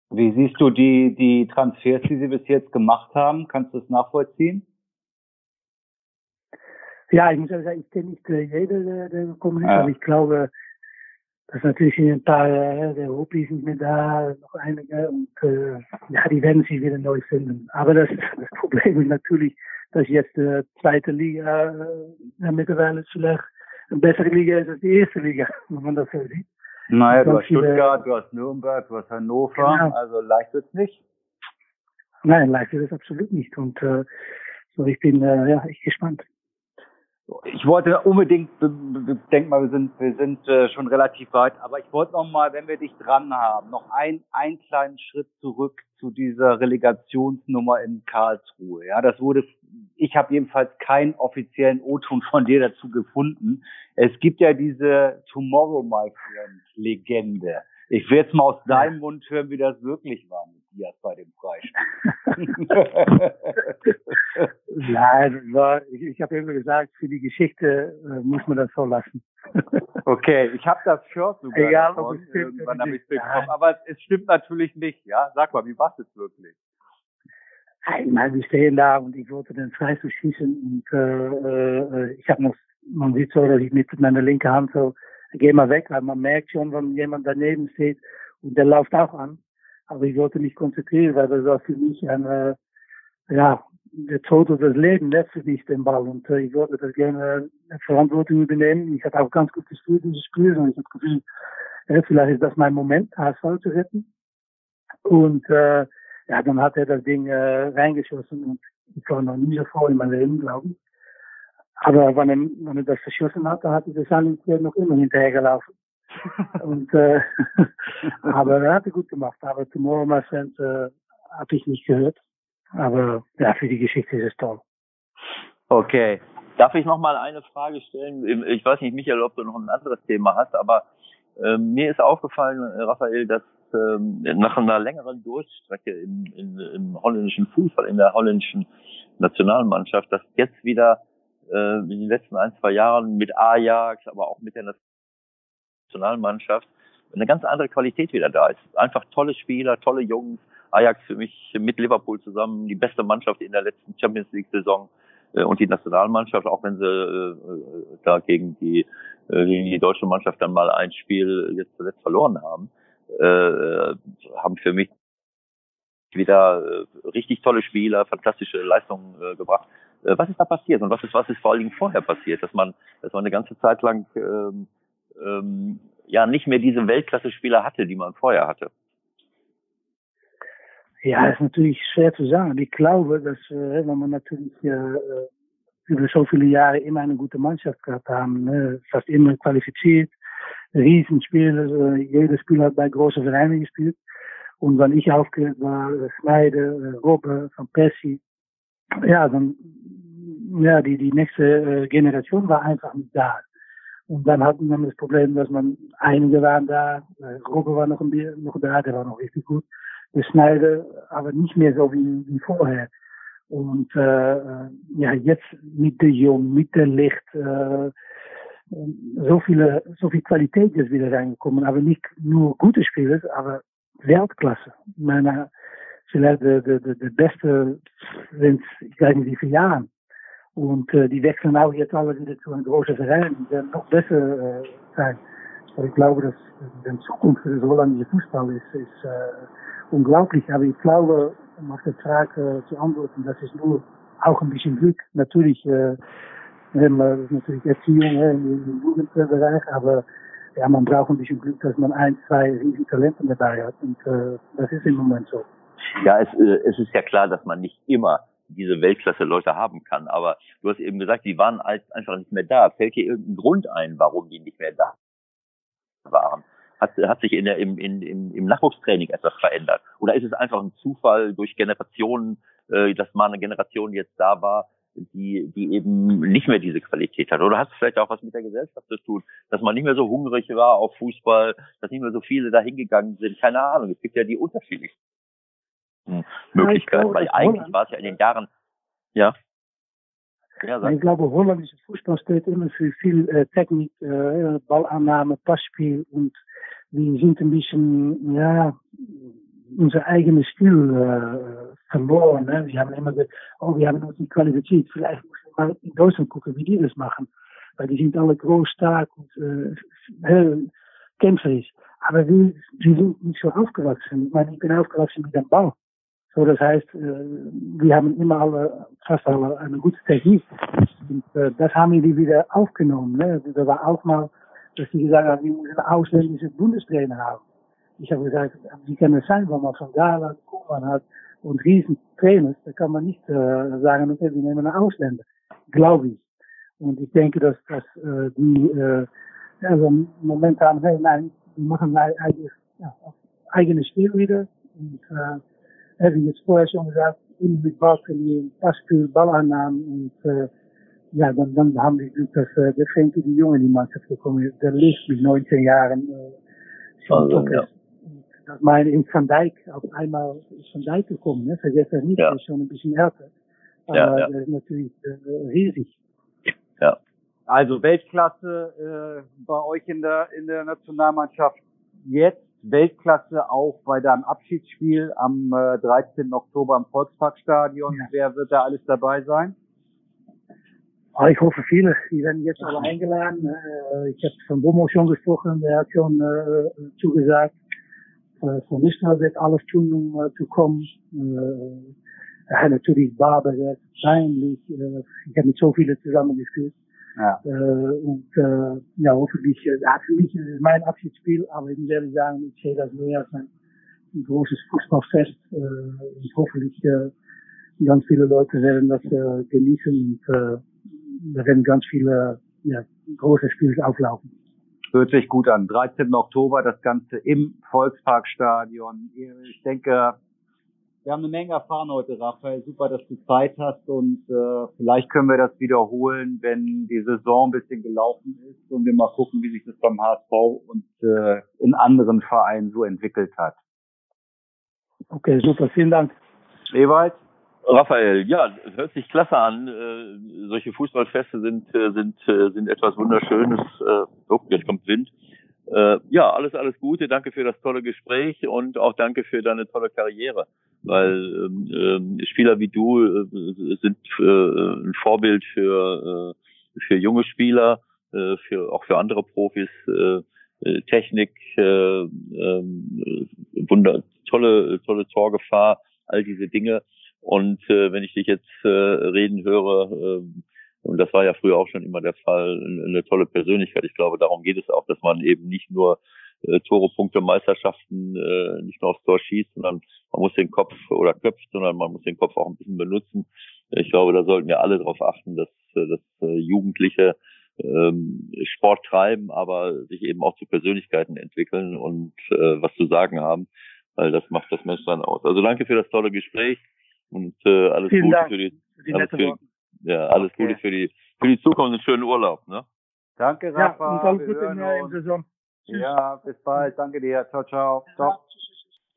Wie siehst du die, die Transfers, die sie bis jetzt gemacht haben? Kannst du das nachvollziehen? Ja, ich muss sagen, ich kenne nicht äh, jeder, der, der gekommen ist, ja. aber ich glaube, dass natürlich ein paar, äh, der Rupi sind mir da, noch einige, und äh, ja, die werden sich wieder neu finden. Aber das, das Problem ist natürlich, dass jetzt die zweite Liga äh, mittlerweile vielleicht eine bessere Liga ist als die erste Liga, wenn man das so sieht. Naja, du hast Stuttgart, du hast Nürnberg, du hast Hannover, genau. also leicht wird's nicht. Nein, leicht ist es absolut nicht. Und äh, so, ich bin äh, ja echt gespannt. Ich wollte unbedingt, denk mal, wir sind, wir sind äh, schon relativ weit, aber ich wollte noch mal, wenn wir dich dran haben, noch ein, einen kleinen Schritt zurück zu dieser Relegationsnummer in Karlsruhe. Ja, das wurde, ich habe jedenfalls keinen offiziellen O-Ton von dir dazu gefunden. Es gibt ja diese Tomorrow My Friend Legende. Ich will jetzt mal aus deinem Mund hören, wie das wirklich war dir bei dem Freispiel. Nein, war, ich, ich habe immer gesagt, für die Geschichte äh, muss man das so lassen. okay, ich habe das Shirt sogar Egal, davon, ob irgendwann habe ich bekommen, aber es stimmt natürlich nicht. Ja, sag mal, wie war es jetzt wirklich? Ich meine, wir stehen da und ich wollte den Freistoß schießen und äh, äh, ich habe noch, man sieht so, dass ich mit meiner linken Hand so geh mal weg, weil man merkt schon, wenn jemand daneben steht und der läuft auch an. Aber ich wollte mich konzentrieren, weil das war für mich ein, ja, der Tod oder das Leben, ne, für mich den Ball. Und äh, ich wollte das gerne äh, Verantwortung übernehmen. Ich hatte auch ganz gut gespielt, dieses Spiel. Und ich habe gefühlt, äh, vielleicht ist das mein Moment, HSV zu retten. Und äh, ja, dann hat er das Ding äh, reingeschossen und ich war noch nie so froh in meinem Leben, glaube ich. Aber wenn er, wenn er das verschossen hat, dann hat er das eigentlich noch immer hinterhergelaufen. Und, äh, aber er hat gut gemacht. Aber Tomorrow My Friend äh, habe ich nicht gehört. Aber ja, für die Geschichte ist es toll. Okay. Darf ich noch mal eine Frage stellen? Ich weiß nicht, Michael, ob du noch ein anderes Thema hast, aber äh, mir ist aufgefallen, äh, Raphael, dass äh, nach einer längeren Durchstrecke im, im, im holländischen Fußball, in der holländischen Nationalmannschaft, dass jetzt wieder äh, in den letzten ein, zwei Jahren mit Ajax, aber auch mit der Nationalmannschaft eine ganz andere Qualität wieder da ist. Einfach tolle Spieler, tolle Jungs. Ajax für mich mit Liverpool zusammen die beste Mannschaft in der letzten Champions League Saison äh, und die Nationalmannschaft, auch wenn sie äh, da gegen die, äh, gegen die deutsche Mannschaft dann mal ein Spiel jetzt zuletzt verloren haben, äh, haben für mich wieder äh, richtig tolle Spieler, fantastische Leistungen äh, gebracht. Äh, was ist da passiert und was ist, was ist vor allen Dingen vorher passiert, dass man, dass man eine ganze Zeit lang ähm, ähm, ja nicht mehr diese Weltklasse-Spieler hatte, die man vorher hatte? Ja, ist natürlich schwer zu sagen. Ich glaube, dass äh, wenn man natürlich äh, über so viele Jahre immer eine gute Mannschaft gehabt haben, ne, fast immer qualifiziert, Riesenspieler, äh, jeder Spieler hat bei großen Vereinen gespielt. Und wenn ich aufgehört war, äh, Schneider, äh, Robbe, Van Persie, ja, dann, ja, die, die nächste äh, Generation war einfach nicht da. Und dann hatten wir das Problem, dass man, einige waren da, äh, Robbe war noch, ein bisschen, noch da, der war noch richtig gut. Der Schneider, aber nicht mehr so wie, wie vorher. Und äh, äh ja, jetzt mit der Jung, mit der Licht, äh, so viele, so viel Qualität ist wieder reingekommen, aber nicht nur gute Spieler, aber Weltklasse. Ich meine, vielleicht de, de, de, de beste sind, ich weiß nicht wie viele Jahren. Und äh, die wechseln auch jetzt alle wieder zu einem großen Verein, werden noch besser äh, sein. Aber ich glaube, dass die Zukunft für das holländische Fußball ist, ist äh, unglaublich. Aber ich glaube, um auf die Frage äh, zu antworten, das ist nur auch ein bisschen Glück. Natürlich, äh, ist natürlich Erziehung äh, im Jugendbereich, aber ja, man braucht ein bisschen Glück, dass man ein, zwei riesige Talente dabei hat. Und äh, das ist im Moment so. Ja, es, äh, es ist ja klar, dass man nicht immer diese Weltklasse-Leute haben kann. Aber du hast eben gesagt, die waren einfach nicht mehr da. Fällt dir irgendein Grund ein, warum die nicht mehr da waren? Hat, hat sich in der, im, in, im, im Nachwuchstraining etwas verändert? Oder ist es einfach ein Zufall durch Generationen, äh, dass mal eine Generation jetzt da war, die, die eben nicht mehr diese Qualität hat. Oder hat es vielleicht auch was mit der Gesellschaft zu tun, dass man nicht mehr so hungrig war auf Fußball, dass nicht mehr so viele da hingegangen sind. Keine Ahnung. Es gibt ja die unterschiedlichsten Möglichkeiten, weil eigentlich war es ja in den Jahren, ja. ja ich glaube, holländische Fußball steht immer für viel äh, Technik, äh, Ballannahme, Passspiel und wir sind ein bisschen, ja, unser eigenes Stil äh, verloren. Ne? Wir haben immer gesagt, oh, wir haben uns nicht qualifiziert. Vielleicht müssen wir mal in Deutschland gucken, wie die das machen. Weil die sind alle groß, stark und äh, kämpferisch. Aber wir, wir sind nicht so aufgewachsen. Ich meine, ich bin aufgewachsen mit dem Ball. So, das heißt, äh, wir haben immer alle, fast alle eine gute Technik. Und äh, das haben die wieder aufgenommen. Ne? Da war auch mal, dass die gesagt haben, wir müssen ausländische Bundestrainer haben. Ich habe gesagt, wie kann es sein, wenn man von Gala, Kuhmann hat und riesen Trainers, da kann man nicht äh, sagen, okay, wir nehmen einen Ausländer. Glaube ich. Und ich denke, dass, dass äh, die äh, also momentan, hey, nein, wir machen eigentlich ja, eigene Spiel wieder. Und äh, jetzt vorher schon gesagt, und mit Ball trainieren, Passspiel, Ballannahmen und äh, ja, dann, dann haben wir Glück, dass äh, der Frenkie die Junge in die Mannschaft gekommen ist. Der Licht mit 19 Jahren äh, schon also, top ja. Das meine ich, Van Dijk, auf einmal ist Van Dijk gekommen, ne? vergesst das nicht, ja. der ist schon ein bisschen älter. Aber ja, ja. der ist natürlich äh, riesig. Ja. Also Weltklasse äh, bei euch in der in der Nationalmannschaft jetzt Weltklasse auch bei deinem Abschiedsspiel am äh, 13. Oktober im Volksparkstadion. Ja. Wer wird da alles dabei sein? Ah, ich hoffe viele. Die werden jetzt alle eingeladen. Äh, ich habe von Bomo schon gesprochen, der hat schon äh, zugesagt. Äh, von Nistel wird alles tun, um äh, zu kommen. Äh, natürlich Barber, der ist peinlich. Äh, ich habe mit so vielen zusammengeführt. Ja. Äh, und äh, ja, hoffentlich, äh, für mich ist es mein Abschiedsspiel, aber ich muss ehrlich sagen, ich sehe das mehr als ein, ein großes Fußballfest. Äh, und hoffentlich äh, ganz viele Leute werden das äh, genießen und äh, da werden ganz viele ja, große Spiele auflaufen. Hört sich gut an. 13. Oktober das Ganze im Volksparkstadion. Ich denke, wir haben eine Menge erfahren heute, Raphael. Super, dass du Zeit hast und äh, vielleicht können wir das wiederholen, wenn die Saison ein bisschen gelaufen ist und wir mal gucken, wie sich das beim HSV und äh, in anderen Vereinen so entwickelt hat. Okay, super, vielen Dank. Ewald? Raphael, ja, hört sich klasse an. Äh, solche Fußballfeste sind äh, sind äh, sind etwas Wunderschönes. Äh, oh, jetzt kommt Wind. Äh, ja, alles alles Gute. Danke für das tolle Gespräch und auch danke für deine tolle Karriere weil ähm, äh, Spieler wie du äh, sind äh, ein Vorbild für äh, für junge Spieler, äh, für auch für andere Profis. Äh, äh Technik, äh, äh, wunder, tolle tolle Torgefahr, all diese Dinge. Und äh, wenn ich dich jetzt äh, reden höre, äh, und das war ja früher auch schon immer der Fall, eine, tolle Persönlichkeit. Ich glaube, darum geht es auch, dass man eben nicht nur äh, Tore, Punkte, Meisterschaften äh, nicht nur aufs Tor schießt, sondern man muss den Kopf oder köpft, sondern man muss den Kopf auch ein bisschen benutzen. Ich glaube, da sollten wir alle darauf achten, dass, äh, dass äh, Jugendliche ähm, Sport treiben, aber sich eben auch zu Persönlichkeiten entwickeln und äh, was zu sagen haben, weil das macht das Mensch dann aus. Also danke für das tolle Gespräch und äh, alles Vielen Gute Dank für die, für die alles, für, ja, alles okay. Gute für die für die Zukunft und schönen Urlaub. Ne? Danke, Rafa. Ja, und alles Gute in der Saison. Ja, bis bald. Danke dir. Ciao, ciao. ciao.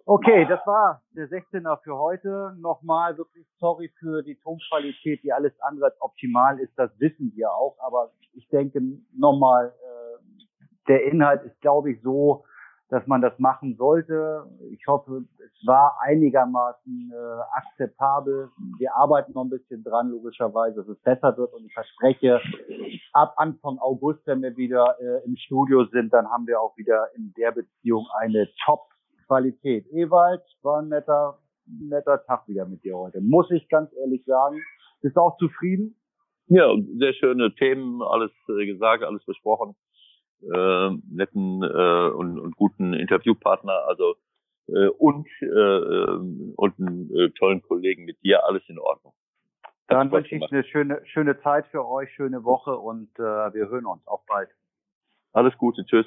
Okay, das war der 16er für heute. Nochmal wirklich sorry für die Tonqualität, die alles andere als optimal ist. Das wissen wir auch. Aber ich denke nochmal, äh, der Inhalt ist, glaube ich, so, dass man das machen sollte. Ich hoffe, es war einigermaßen äh, akzeptabel. Wir arbeiten noch ein bisschen dran, logischerweise, dass es besser wird. Und ich verspreche, ab Anfang August, wenn wir wieder äh, im Studio sind, dann haben wir auch wieder in der Beziehung eine Top-Qualität. Ewald, war ein netter, netter Tag wieder mit dir heute. Muss ich ganz ehrlich sagen. Bist du auch zufrieden? Ja, sehr schöne Themen, alles äh, gesagt, alles besprochen äh, netten äh, und, und guten Interviewpartner, also äh, und äh, und einen äh, tollen Kollegen mit dir, alles in Ordnung. Dann wünsche ich eine schöne schöne Zeit für euch, schöne Woche und äh, wir hören uns. Auf bald. Alles Gute, tschüss.